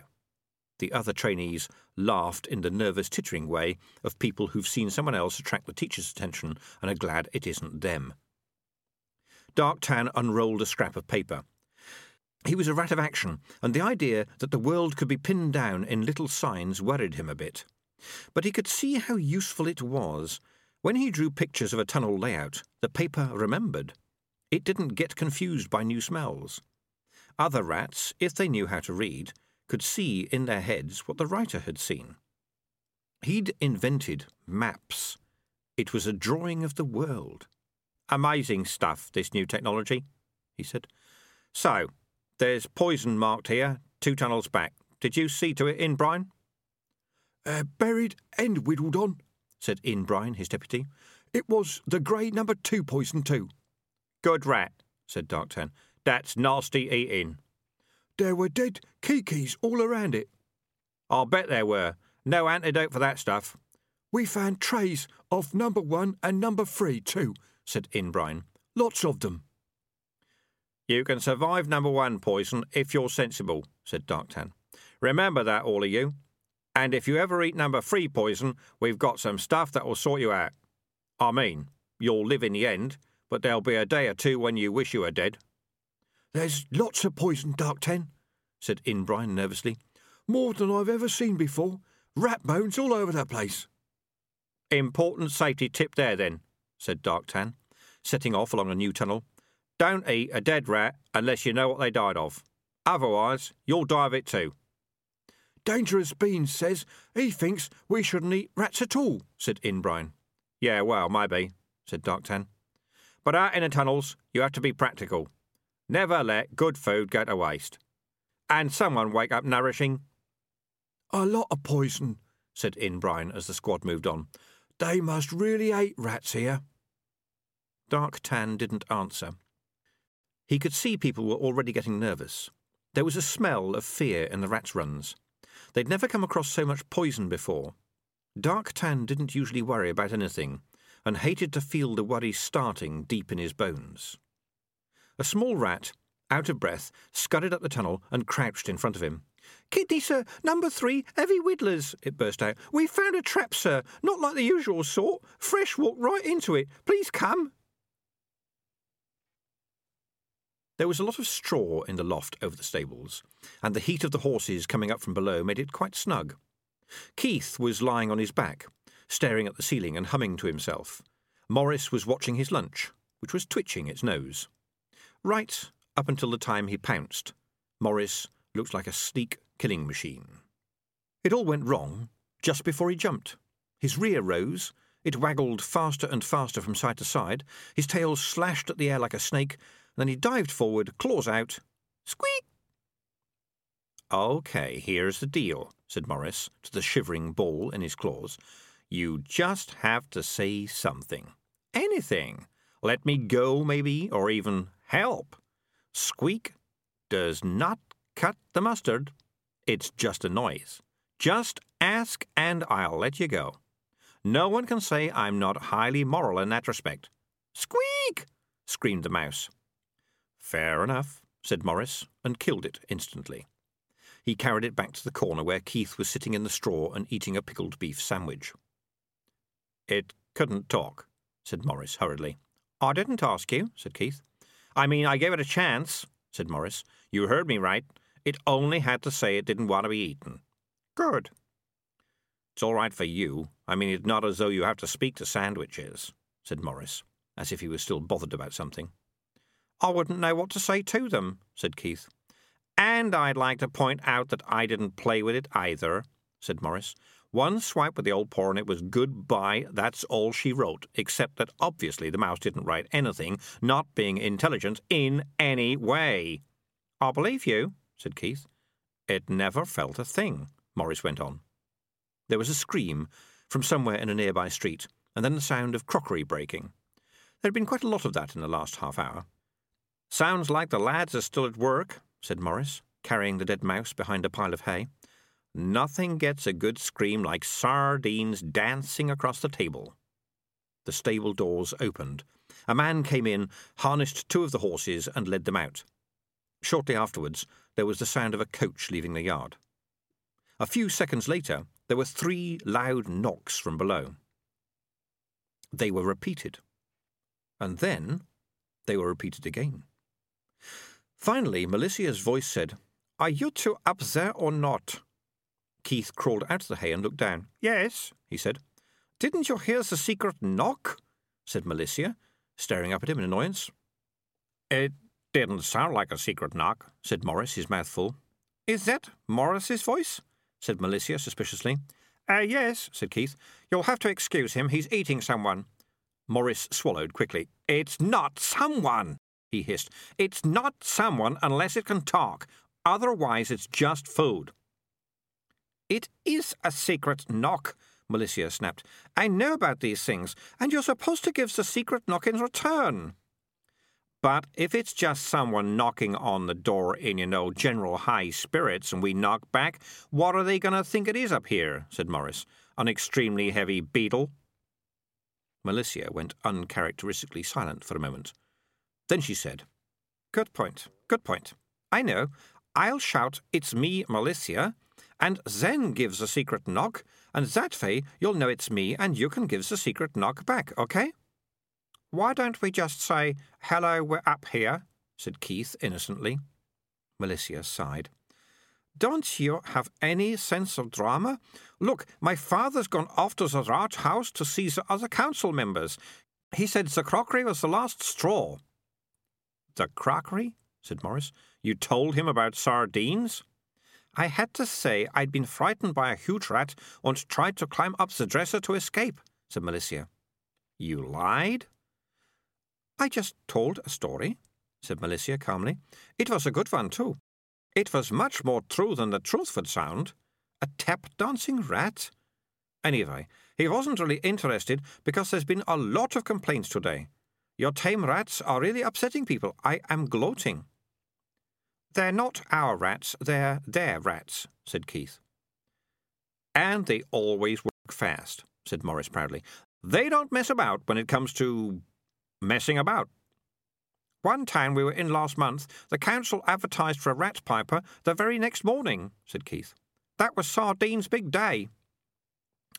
The other trainees laughed in the nervous tittering way of people who've seen someone else attract the teacher's attention and are glad it isn't them. Darktan unrolled a scrap of paper. He was a rat of action, and the idea that the world could be pinned down in little signs worried him a bit. But he could see how useful it was. When he drew pictures of a tunnel layout, the paper remembered. It didn't get confused by new smells. Other rats, if they knew how to read, could see in their heads what the writer had seen. He'd invented maps. It was a drawing of the world. Amazing stuff, this new technology, he said. So, there's poison marked here, two tunnels back. Did you see to it, Inbrine? Uh, buried and widdled on, said Inbrine, his deputy. It was the grey number two poison too. Good rat, said Darktan. That's nasty eating. There were dead Keekees all around it. I'll bet there were. No antidote for that stuff. We found trays of number one and number three, too, said Inbrine. Lots of them. You can survive number one poison if you're sensible, said Darktan. Remember that, all of you. And if you ever eat number three poison, we've got some stuff that will sort you out. I mean, you'll live in the end, but there'll be a day or two when you wish you were dead. There's lots of poison, Darktan, said Inbrine nervously. More than I've ever seen before. Rat bones all over the place. Important safety tip there, then, said Darktan, setting off along a new tunnel. Don't eat a dead rat unless you know what they died of. Otherwise, you'll die of it too. Dangerous Beans says he thinks we shouldn't eat rats at all, said Inbrine. Yeah, well, maybe, said Darktan. But out in the tunnels, you have to be practical. Never let good food go to waste. And someone wake up nourishing. A lot of poison, said Inbrine as the squad moved on. They must really hate rats here. Darktan didn't answer. He could see people were already getting nervous. There was a smell of fear in the rats' runs. They'd never come across so much poison before. Darktan didn't usually worry about anything, and hated to feel the worry starting deep in his bones. A small rat, out of breath, scudded up the tunnel and crouched in front of him. Kidney, sir, number three, heavy widdlers, it burst out. We found a trap, sir, not like the usual sort. Fresh walked right into it. Please come. There was a lot of straw in the loft over the stables, and the heat of the horses coming up from below made it quite snug. Keith was lying on his back, staring at the ceiling and humming to himself. Maurice was watching his lunch, which was twitching its nose. Right up until the time he pounced, Maurice looked like a sleek killing machine. It all went wrong just before he jumped. His rear rose, it waggled faster and faster from side to side, his tail slashed at the air like a snake, then he dived forward, claws out. Squeak! OK, here's the deal, said Maurice to the shivering ball in his claws. You just have to say something. Anything. Let me go, maybe, or even help. Squeak does not cut the mustard. It's just a noise. Just ask and I'll let you go. No one can say I'm not highly moral in that respect. Squeak! screamed the mouse. Fair enough, said Maurice, and killed it instantly. He carried it back to the corner where Keith was sitting in the straw and eating a pickled beef sandwich. It couldn't talk, said Maurice hurriedly. I didn't ask you, said Keith. I mean, I gave it a chance, said Maurice. You heard me right. It only had to say it didn't want to be eaten. Good. It's all right for you. I mean, it's not as though you have to speak to sandwiches, said Maurice, as if he was still bothered about something. I wouldn't know what to say to them, said Keith. And I'd like to point out that I didn't play with it either, said Maurice. One swipe with the old paw and it was goodbye, that's all she wrote, except that obviously the mouse didn't write anything, not being intelligent in any way. I believe you, said Keith. It never felt a thing, Maurice went on. There was a scream from somewhere in a nearby street, and then the sound of crockery breaking. There had been quite a lot of that in the last half hour. Sounds like the lads are still at work, said Maurice, carrying the dead mouse behind a pile of hay. Nothing gets a good scream like sardines dancing across the table. The stable doors opened. A man came in, harnessed two of the horses, and led them out. Shortly afterwards, there was the sound of a coach leaving the yard. A few seconds later, there were three loud knocks from below. They were repeated. And then they were repeated again. Finally, Malicia's voice said, Are you two up there or not? Keith crawled out of the hay and looked down. Yes, he said. Didn't you hear the secret knock? said Malicia, staring up at him in annoyance. It didn't sound like a secret knock, said Maurice, his mouth full. Is that Maurice's voice? said Malicia suspiciously. Ah, uh, yes, said Keith. You'll have to excuse him. He's eating someone. Maurice swallowed quickly. It's not someone, he hissed. It's not someone unless it can talk. Otherwise, it's just food. It is a secret knock, Malicia snapped. I know about these things, and you're supposed to give the secret knock in return. But if it's just someone knocking on the door in, you know, general high spirits and we knock back, what are they going to think it is up here? said Maurice. An extremely heavy beetle? Malicia went uncharacteristically silent for a moment. Then she said, Good point, good point. I know. I'll shout, It's me, Malicia, and then gives a secret knock, and that way you'll know it's me and you can give the secret knock back, okay? Why don't we just say, Hello, we're up here? said Keith innocently. Malicia sighed. Don't you have any sense of drama? Look, my father's gone off to the Rat House to see the other council members. He said the crockery was the last straw. The crockery? said Maurice. You told him about sardines? I had to say I'd been frightened by a huge rat and tried to climb up the dresser to escape, said Malicia. You lied? I just told a story, said Malicia calmly. It was a good one, too. It was much more true than the truth would sound. A tap dancing rat? Anyway, he wasn't really interested because there's been a lot of complaints today. Your tame rats are really upsetting people. I am gloating. They're not our rats, they're their rats, said Keith. And they always work fast, said Maurice proudly. They don't mess about when it comes to messing about. One town we were in last month, the council advertised for a rat piper the very next morning, said Keith. That was Sardine's big day.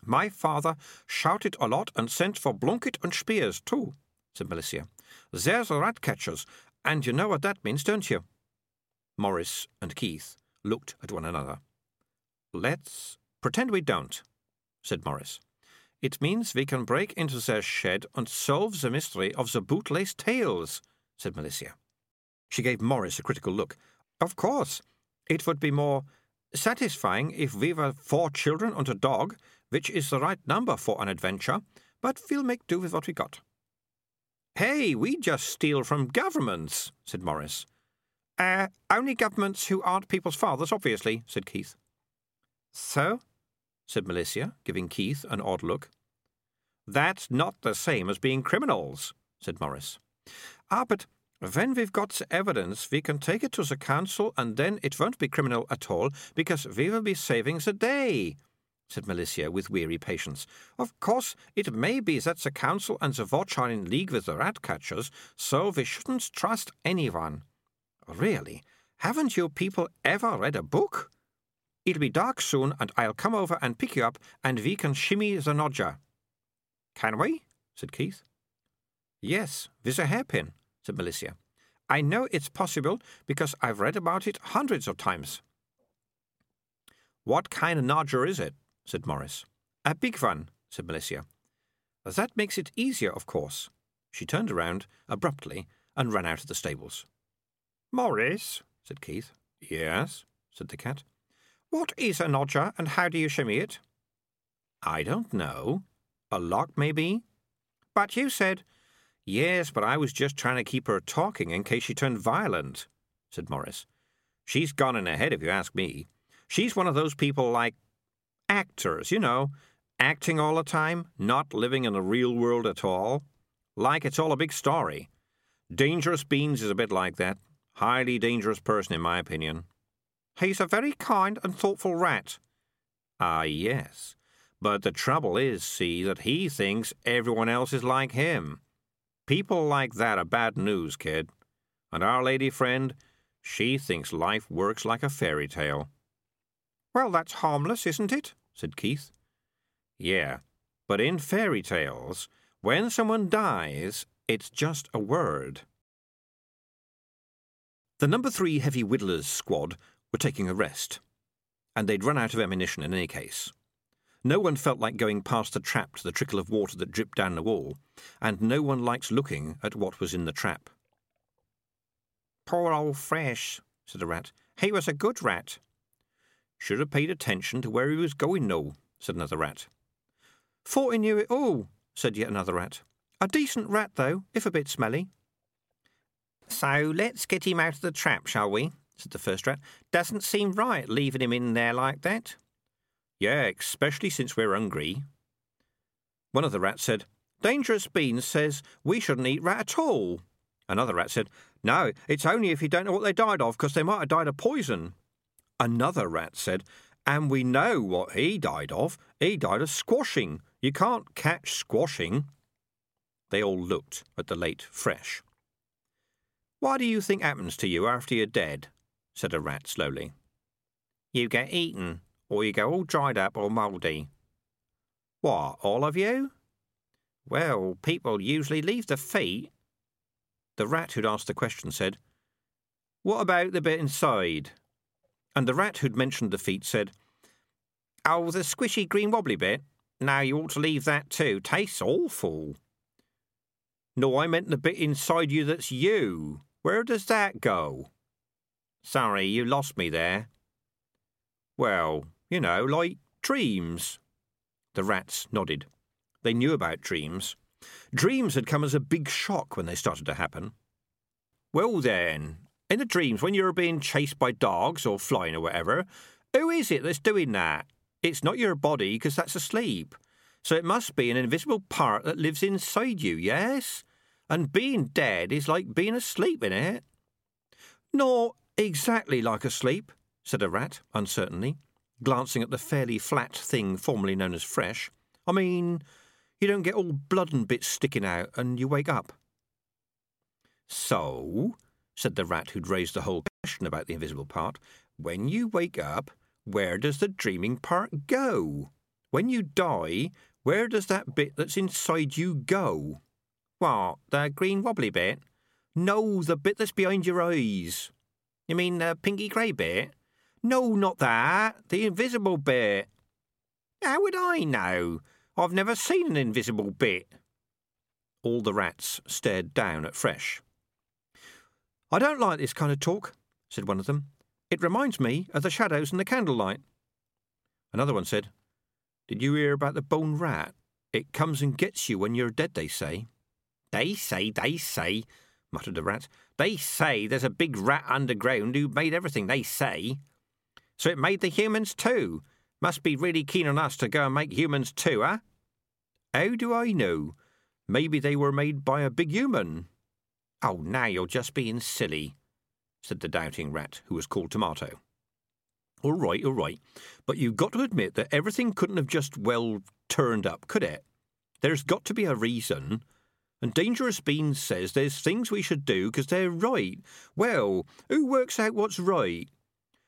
My father shouted a lot and sent for Blunkett and Spiers, too, said Malicia. There's the rat catchers, and you know what that means, don't you? Maurice and Keith looked at one another. Let's pretend we don't, said Maurice. It means we can break into their shed and solve the mystery of the bootlace tails, said Malicia. She gave Maurice a critical look. Of course, it would be more satisfying if we were four children and a dog, which is the right number for an adventure, but we'll make do with what we got. Hey, we just steal from governments, said Maurice. Uh, only governments who aren't people's fathers, obviously, said Keith. So? Said Malicia, giving Keith an odd look. That's not the same as being criminals, said Maurice. Ah, but when we've got evidence, we can take it to the council, and then it won't be criminal at all, because we will be saving the day, said Malicia with weary patience. Of course, it may be that the council and the watch are in league with the rat catchers, so we shouldn't trust anyone. Really, haven't you people ever read a book? It'll be dark soon, and I'll come over and pick you up, and we can shimmy the nodger. Can we? said Keith. Yes, with a hairpin, said Malicia. I know it's possible because I've read about it hundreds of times. What kind of nodger is it? said Maurice. A big one, said Malicia. That makes it easier, of course. She turned around abruptly and ran out of the stables. Maurice, said Keith. Yes, said the cat. What is a nodger, and how do you shimmy it? I don't know. A lock, maybe? But you said. Yes, but I was just trying to keep her talking in case she turned violent, said Maurice. She's gone in ahead, if you ask me. She's one of those people like actors, you know, acting all the time, not living in the real world at all. Like it's all a big story. Dangerous Beans is a bit like that. Highly dangerous person, in my opinion. He's a very kind and thoughtful rat. Ah, yes. But the trouble is, see, that he thinks everyone else is like him. People like that are bad news, kid. And our lady friend, she thinks life works like a fairy tale. Well, that's harmless, isn't it? said Keith. Yeah, but in fairy tales, when someone dies, it's just a word. The number three heavy widdlers squad were taking a rest, and they'd run out of ammunition in any case. No one felt like going past the trap to the trickle of water that dripped down the wall, and no one liked looking at what was in the trap. Poor old Fresh, said a rat. He was a good rat. Should have paid attention to where he was going, though, said another rat. Thought he knew it all, said yet another rat. A decent rat, though, if a bit smelly. So let's get him out of the trap, shall we? Said the first rat. Doesn't seem right leaving him in there like that. Yeah, especially since we're hungry. One of the rats said, Dangerous Beans says we shouldn't eat rat at all. Another rat said, No, it's only if you don't know what they died of, because they might have died of poison. Another rat said, And we know what he died of. He died of squashing. You can't catch squashing. They all looked at the late Fresh. What do you think happens to you after you're dead? Said a rat slowly. You get eaten, hmm. or you go all dried up or mouldy. What, all of you? Well, people usually leave the feet. The rat who'd asked the question said, What about the bit inside? And the rat who'd mentioned the feet said, Oh, the squishy green wobbly bit. Now you ought to leave that too. Tastes awful. No, I meant the bit inside you that's you. Where does that go? Sorry, you lost me there. Well, you know, like dreams. The rats nodded. They knew about dreams. Dreams had come as a big shock when they started to happen. Well, then, in the dreams, when you're being chased by dogs or flying or whatever, who is it that's doing that? It's not your body, because that's asleep. So it must be an invisible part that lives inside you, yes? And being dead is like being asleep in it. Not exactly like a sleep, said a rat, uncertainly, glancing at the fairly flat thing formerly known as fresh. I mean, you don't get all blood and bits sticking out and you wake up. So, said the rat who'd raised the whole question about the invisible part, when you wake up, where does the dreaming part go? When you die, where does that bit that's inside you go? What, the green wobbly bit? No, the bit that's behind your eyes. You mean the pinky grey bit? No, not that. The invisible bit. How would I know? I've never seen an invisible bit. All the rats stared down at Fresh. I don't like this kind of talk, said one of them. It reminds me of the shadows in the candlelight. Another one said, Did you hear about the bone rat? It comes and gets you when you're dead, they say. They say, they say, muttered the rat. They say there's a big rat underground who made everything, they say. So it made the humans too. Must be really keen on us to go and make humans too, eh? How do I know? Maybe they were made by a big human. Oh, now you're just being silly, said the doubting rat, who was called Tomato. All right, all right. But you've got to admit that everything couldn't have just, well, turned up, could it? There's got to be a reason. And Dangerous Beans says there's things we should do because they're right. Well, who works out what's right?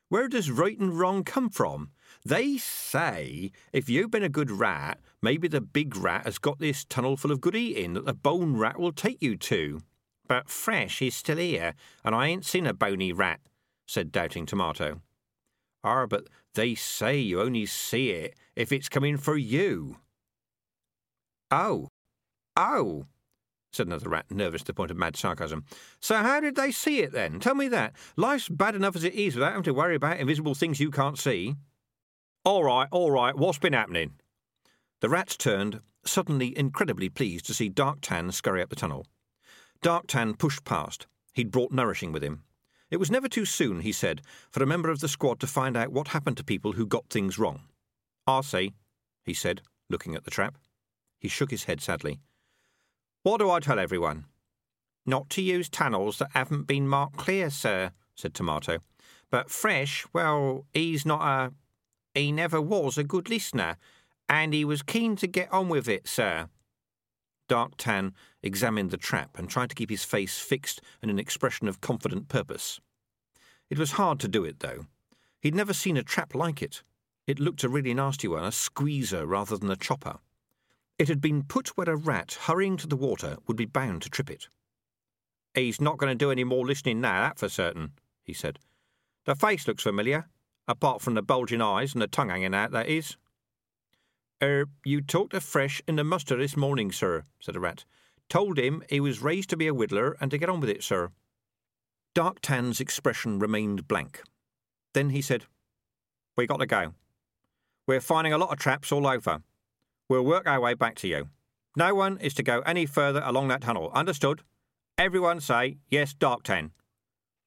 Where does right and wrong come from? They say if you've been a good rat, maybe the big rat has got this tunnel full of good eating that the bone rat will take you to. But Fresh is still here, and I ain't seen a bony rat, said Doubting Tomato. Ah, but they say you only see it if it's coming for you. Oh, oh, said another rat, nervous to the point of mad sarcasm. So how did they see it then? Tell me that. Life's bad enough as it is without having to worry about invisible things you can't see. All right, all right, what's been happening? The rats turned, suddenly incredibly pleased to see Darktan scurry up the tunnel. Darktan pushed past. He'd brought nourishing with him. It was never too soon, he said, for a member of the squad to find out what happened to people who got things wrong. I'll say, he said, looking at the trap. He shook his head sadly. What do I tell everyone? Not to use tunnels that haven't been marked clear, sir, said Tomato. But Fresh, well, he's not a. He never was a good listener, and he was keen to get on with it, sir. Darktan examined the trap and tried to keep his face fixed in an expression of confident purpose. It was hard to do it, though. He'd never seen a trap like it. It looked a really nasty one, a squeezer rather than a chopper. It had been put where a rat hurrying to the water would be bound to trip it. He's not going to do any more listening now, that for certain, he said. The face looks familiar, apart from the bulging eyes and the tongue hanging out, that is. Er, you talked to Fresh in the muster this morning, sir, said the rat. Told him he was raised to be a widdler and to get on with it, sir. Darktan's expression remained blank. Then he said, We got to go. We're finding a lot of traps all over. We'll work our way back to you. No one is to go any further along that tunnel. Understood? Everyone say, Yes, Darktan.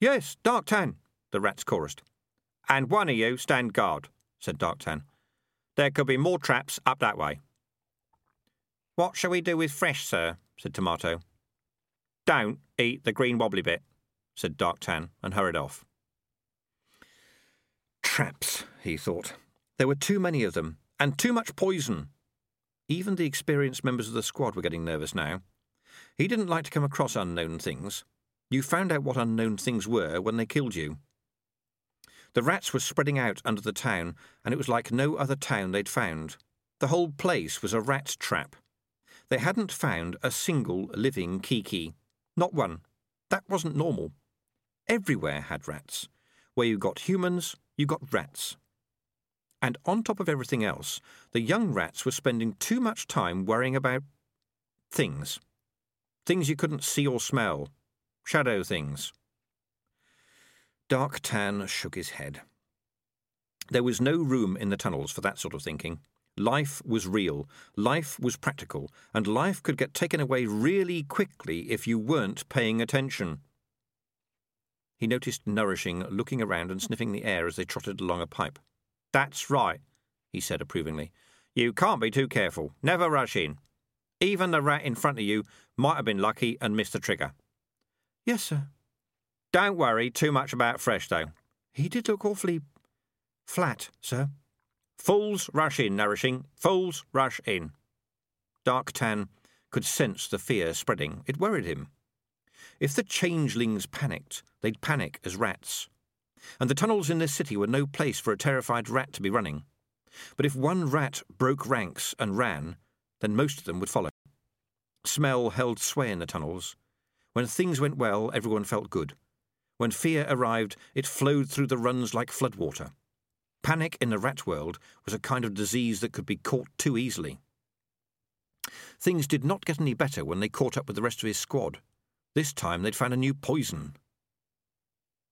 Yes, Darktan, the rats chorused. And one of you stand guard, said Darktan. There could be more traps up that way. What shall we do with Fresh, sir? said Tomato. Don't eat the green wobbly bit, said Darktan, and hurried off. Traps, he thought. There were too many of them, and too much poison. Even the experienced members of the squad were getting nervous now. He didn't like to come across unknown things. You found out what unknown things were when they killed you. The rats were spreading out under the town, and it was like no other town they'd found. The whole place was a rat trap. They hadn't found a single living Keekee. Not one. That wasn't normal. Everywhere had rats. Where you got humans, you got rats. And on top of everything else, the young rats were spending too much time worrying about things. Things you couldn't see or smell. Shadow things. Darktan shook his head. There was no room in the tunnels for that sort of thinking. Life was real, life was practical, and life could get taken away really quickly if you weren't paying attention. He noticed Nourishing looking around and sniffing the air as they trotted along a pipe. That's right, he said approvingly. You can't be too careful. Never rush in. Even the rat in front of you might have been lucky and missed the trigger. Yes, sir. Don't worry too much about Fresh, though. He did look awfully flat, sir. Fools rush in, Nourishing. Fools rush in. Darktan could sense the fear spreading. It worried him. If the changelings panicked, they'd panic as rats and the tunnels in this city were no place for a terrified rat to be running. But if one rat broke ranks and ran, then most of them would follow. Smell held sway in the tunnels. When things went well, everyone felt good. When fear arrived, it flowed through the runs like floodwater. Panic in the rat world was a kind of disease that could be caught too easily. Things did not get any better when they caught up with the rest of his squad. This time they'd found a new poison.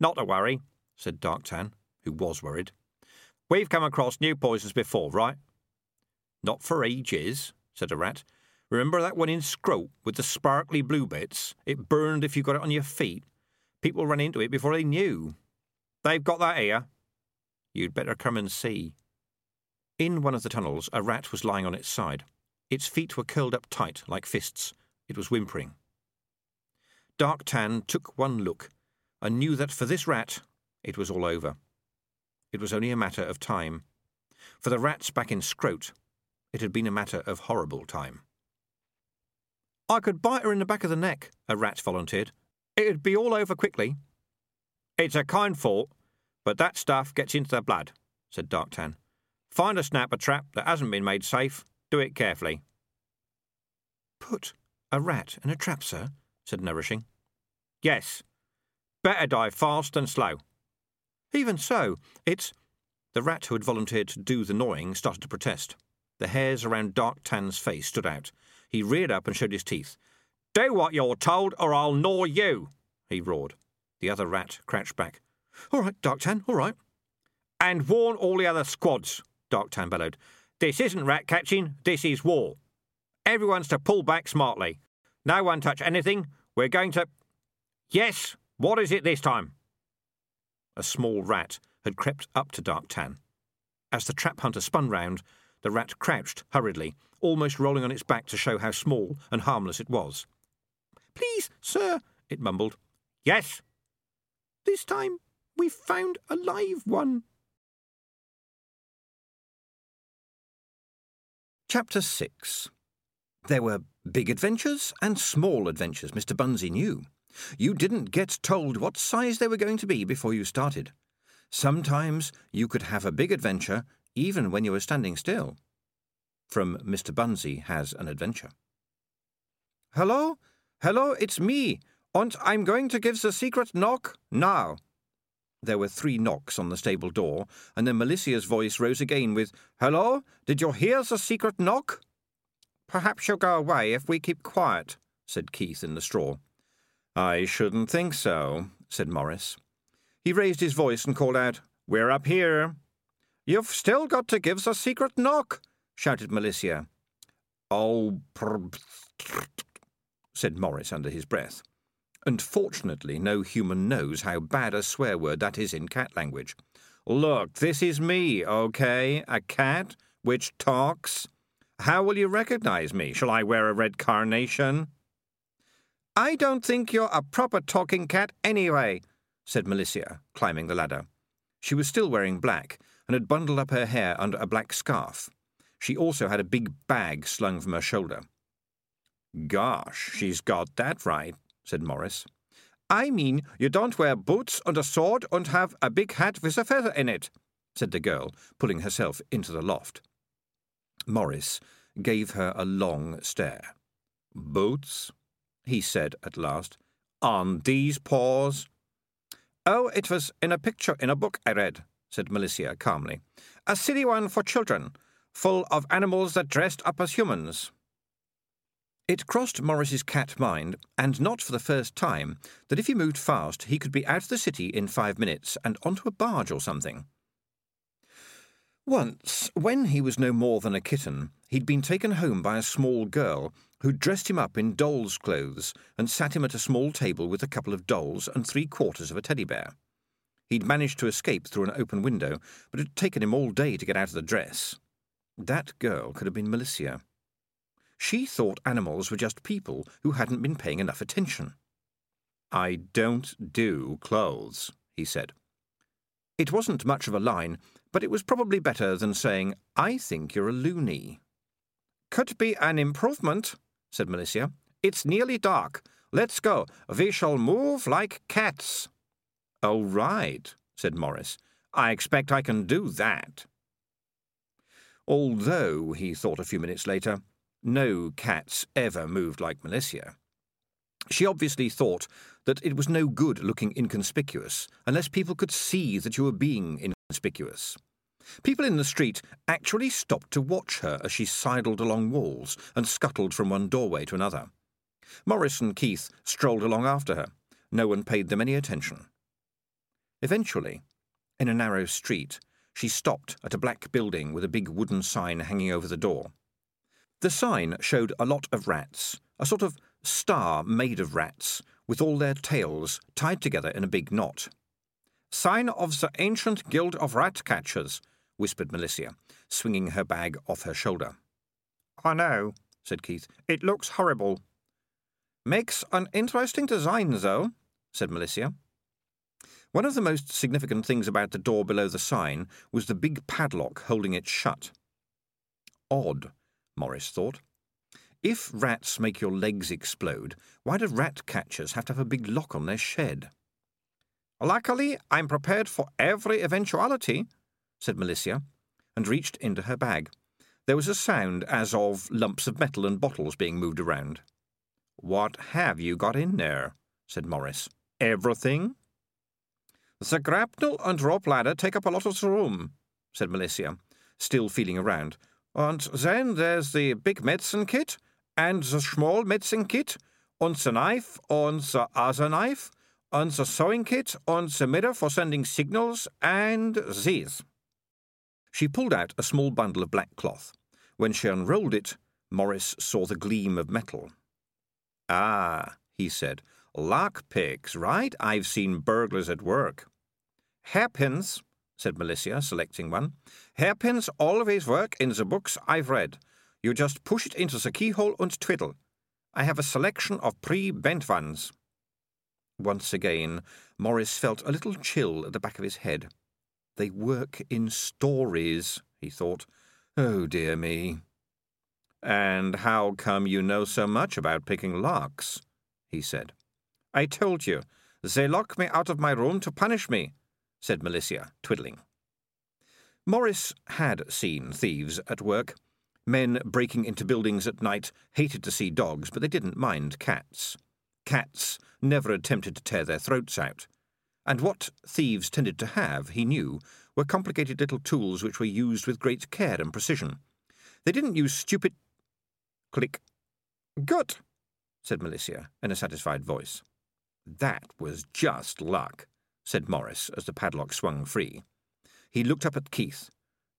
Not to worry, said Darktan, who was worried. We've come across new poisons before, right? Not for ages, said a rat. Remember that one in Scrope with the sparkly blue bits? It burned if you got it on your feet. People ran into it before they knew. They've got that here. You'd better come and see. In one of the tunnels, a rat was lying on its side. Its feet were curled up tight, like fists. It was whimpering. Darktan took one look and knew that for this rat it was all over. It was only a matter of time. For the rats back in Scroat, it had been a matter of horrible time. I could bite her in the back of the neck, a rat volunteered. It'd be all over quickly. It's a kind thought, but that stuff gets into the blood, said Darktan. Find a snapper trap that hasn't been made safe. Do it carefully. Put a rat in a trap, sir? said Nourishing. Yes. Better die fast than slow. Even so, it's. The rat who had volunteered to do the gnawing started to protest. The hairs around Darktan's face stood out. He reared up and showed his teeth. Do what you're told, or I'll gnaw you, he roared. The other rat crouched back. All right, Darktan, all right. And warn all the other squads, Darktan bellowed. This isn't rat catching, this is war. Everyone's to pull back smartly. No one touch anything. We're going to. Yes, what is it this time? A small rat, had crept up to Darktan. As the trap hunter spun round, the rat crouched hurriedly, almost rolling on its back to show how small and harmless it was. Please, sir, it mumbled. Yes? This time we've found a live one. Chapter 6 There were big adventures and small adventures, Mr. Bunnsy knew. You didn't get told what size they were going to be before you started. Sometimes you could have a big adventure even when you were standing still. From Mr. Bunnsy has an adventure. Hello? Hello, it's me. And I'm going to give the secret knock now. There were three knocks on the stable door, and then Malicia's voice rose again with, Hello? Did you hear the secret knock? Perhaps you'll go away if we keep quiet, said Keith in the straw. I shouldn't think so, said Maurice. He raised his voice and called out, We're up here. You've still got to give us a secret knock, shouted Malicia. Oh, said Maurice under his breath. And fortunately, no human knows how bad a swear word that is in cat language. Look, this is me, okay? A cat which talks. How will you recognize me? Shall I wear a red carnation? I don't think you're a proper talking cat anyway, said Malicia, climbing the ladder. She was still wearing black and had bundled up her hair under a black scarf. She also had a big bag slung from her shoulder. Gosh, she's got that right, said Maurice. I mean, you don't wear boots and a sword and have a big hat with a feather in it, said the girl, pulling herself into the loft. Maurice gave her a long stare. Boots? He said at last. On these paws? Oh, it was in a picture in a book I read, said Malicia calmly. A silly one for children, full of animals that dressed up as humans. It crossed Maurice's cat mind, and not for the first time, that if he moved fast he could be out of the city in five minutes and onto a barge or something. Once, when he was no more than a kitten, he'd been taken home by a small girl who dressed him up in doll's clothes and sat him at a small table with a couple of dolls and three quarters of a teddy bear. He'd managed to escape through an open window, but it had taken him all day to get out of the dress. That girl could have been Malicia. She thought animals were just people who hadn't been paying enough attention. I don't do clothes, he said. It wasn't much of a line, but it was probably better than saying, I think you're a loony. Could be an improvement, said Malicia. It's nearly dark. Let's go. We shall move like cats. All right, said Maurice. I expect I can do that. Although, he thought a few minutes later, no cats ever moved like Malicia. She obviously thought that it was no good looking inconspicuous unless people could see that you were being inconspicuous. People in the street actually stopped to watch her as she sidled along walls and scuttled from one doorway to another. Maurice and Keith strolled along after her. No one paid them any attention. Eventually, in a narrow street, she stopped at a black building with a big wooden sign hanging over the door. The sign showed a lot of rats, a sort of star made of rats, with all their tails tied together in a big knot. Sign of the Ancient Guild of Rat Catchers, whispered Malicia, swinging her bag off her shoulder. I know, said Keith. It looks horrible. Makes an interesting design, though, said Malicia. One of the most significant things about the door below the sign was the big padlock holding it shut. Odd, Maurice thought. If rats make your legs explode, why do rat catchers have to have a big lock on their shed? Luckily, I'm prepared for every eventuality, said Malicia, and reached into her bag. There was a sound as of lumps of metal and bottles being moved around. What have you got in there? said Maurice. Everything? The grapnel and rope ladder take up a lot of room, said Malicia, still feeling around. And then there's the big medicine kit, and the small medicine kit, and the knife, and the other knife, and the sewing kit, and the mirror for sending signals, and these. She pulled out a small bundle of black cloth. When she unrolled it, Maurice saw the gleam of metal. Ah, he said, lock picks, right? I've seen burglars at work. Hairpins, said Malicia, selecting one. Hairpins always work in the books I've read. You just push it into the keyhole and twiddle. I have a selection of pre-bent ones. Once again, Maurice felt a little chill at the back of his head. They work in stories, he thought. Oh, dear me. And how come you know so much about picking larks? he said. I told you. They lock me out of my room to punish me, said Malicia, twiddling. Maurice had seen thieves at work. Men breaking into buildings at night hated to see dogs, but they didn't mind cats. Cats never attempted to tear their throats out and what thieves tended to have, he knew, were complicated little tools which were used with great care and precision. They didn't use stupid. Click. Good, said Malicia in a satisfied voice. That was just luck, said Maurice as the padlock swung free. He looked up at Keith.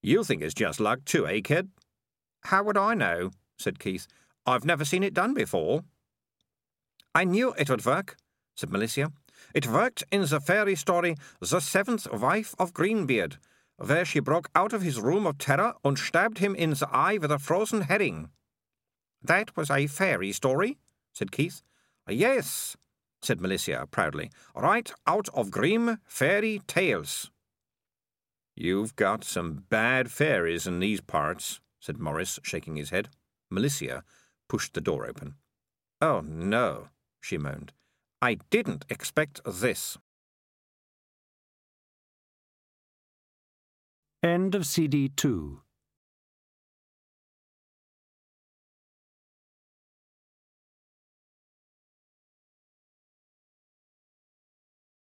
You think it's just luck too, eh, kid? How would I know? said Keith. I've never seen it done before. I knew it would work, said Malicia. It worked in the fairy story The Seventh Wife of Greenbeard, where she broke out of his room of terror and stabbed him in the eye with a frozen herring. That was a fairy story, said Keith. Yes, said Malicia proudly, right out of grim fairy tales. You've got some bad fairies in these parts, said Maurice, shaking his head. Malicia pushed the door open. Oh, no, she moaned. I didn't expect this. End of CD 2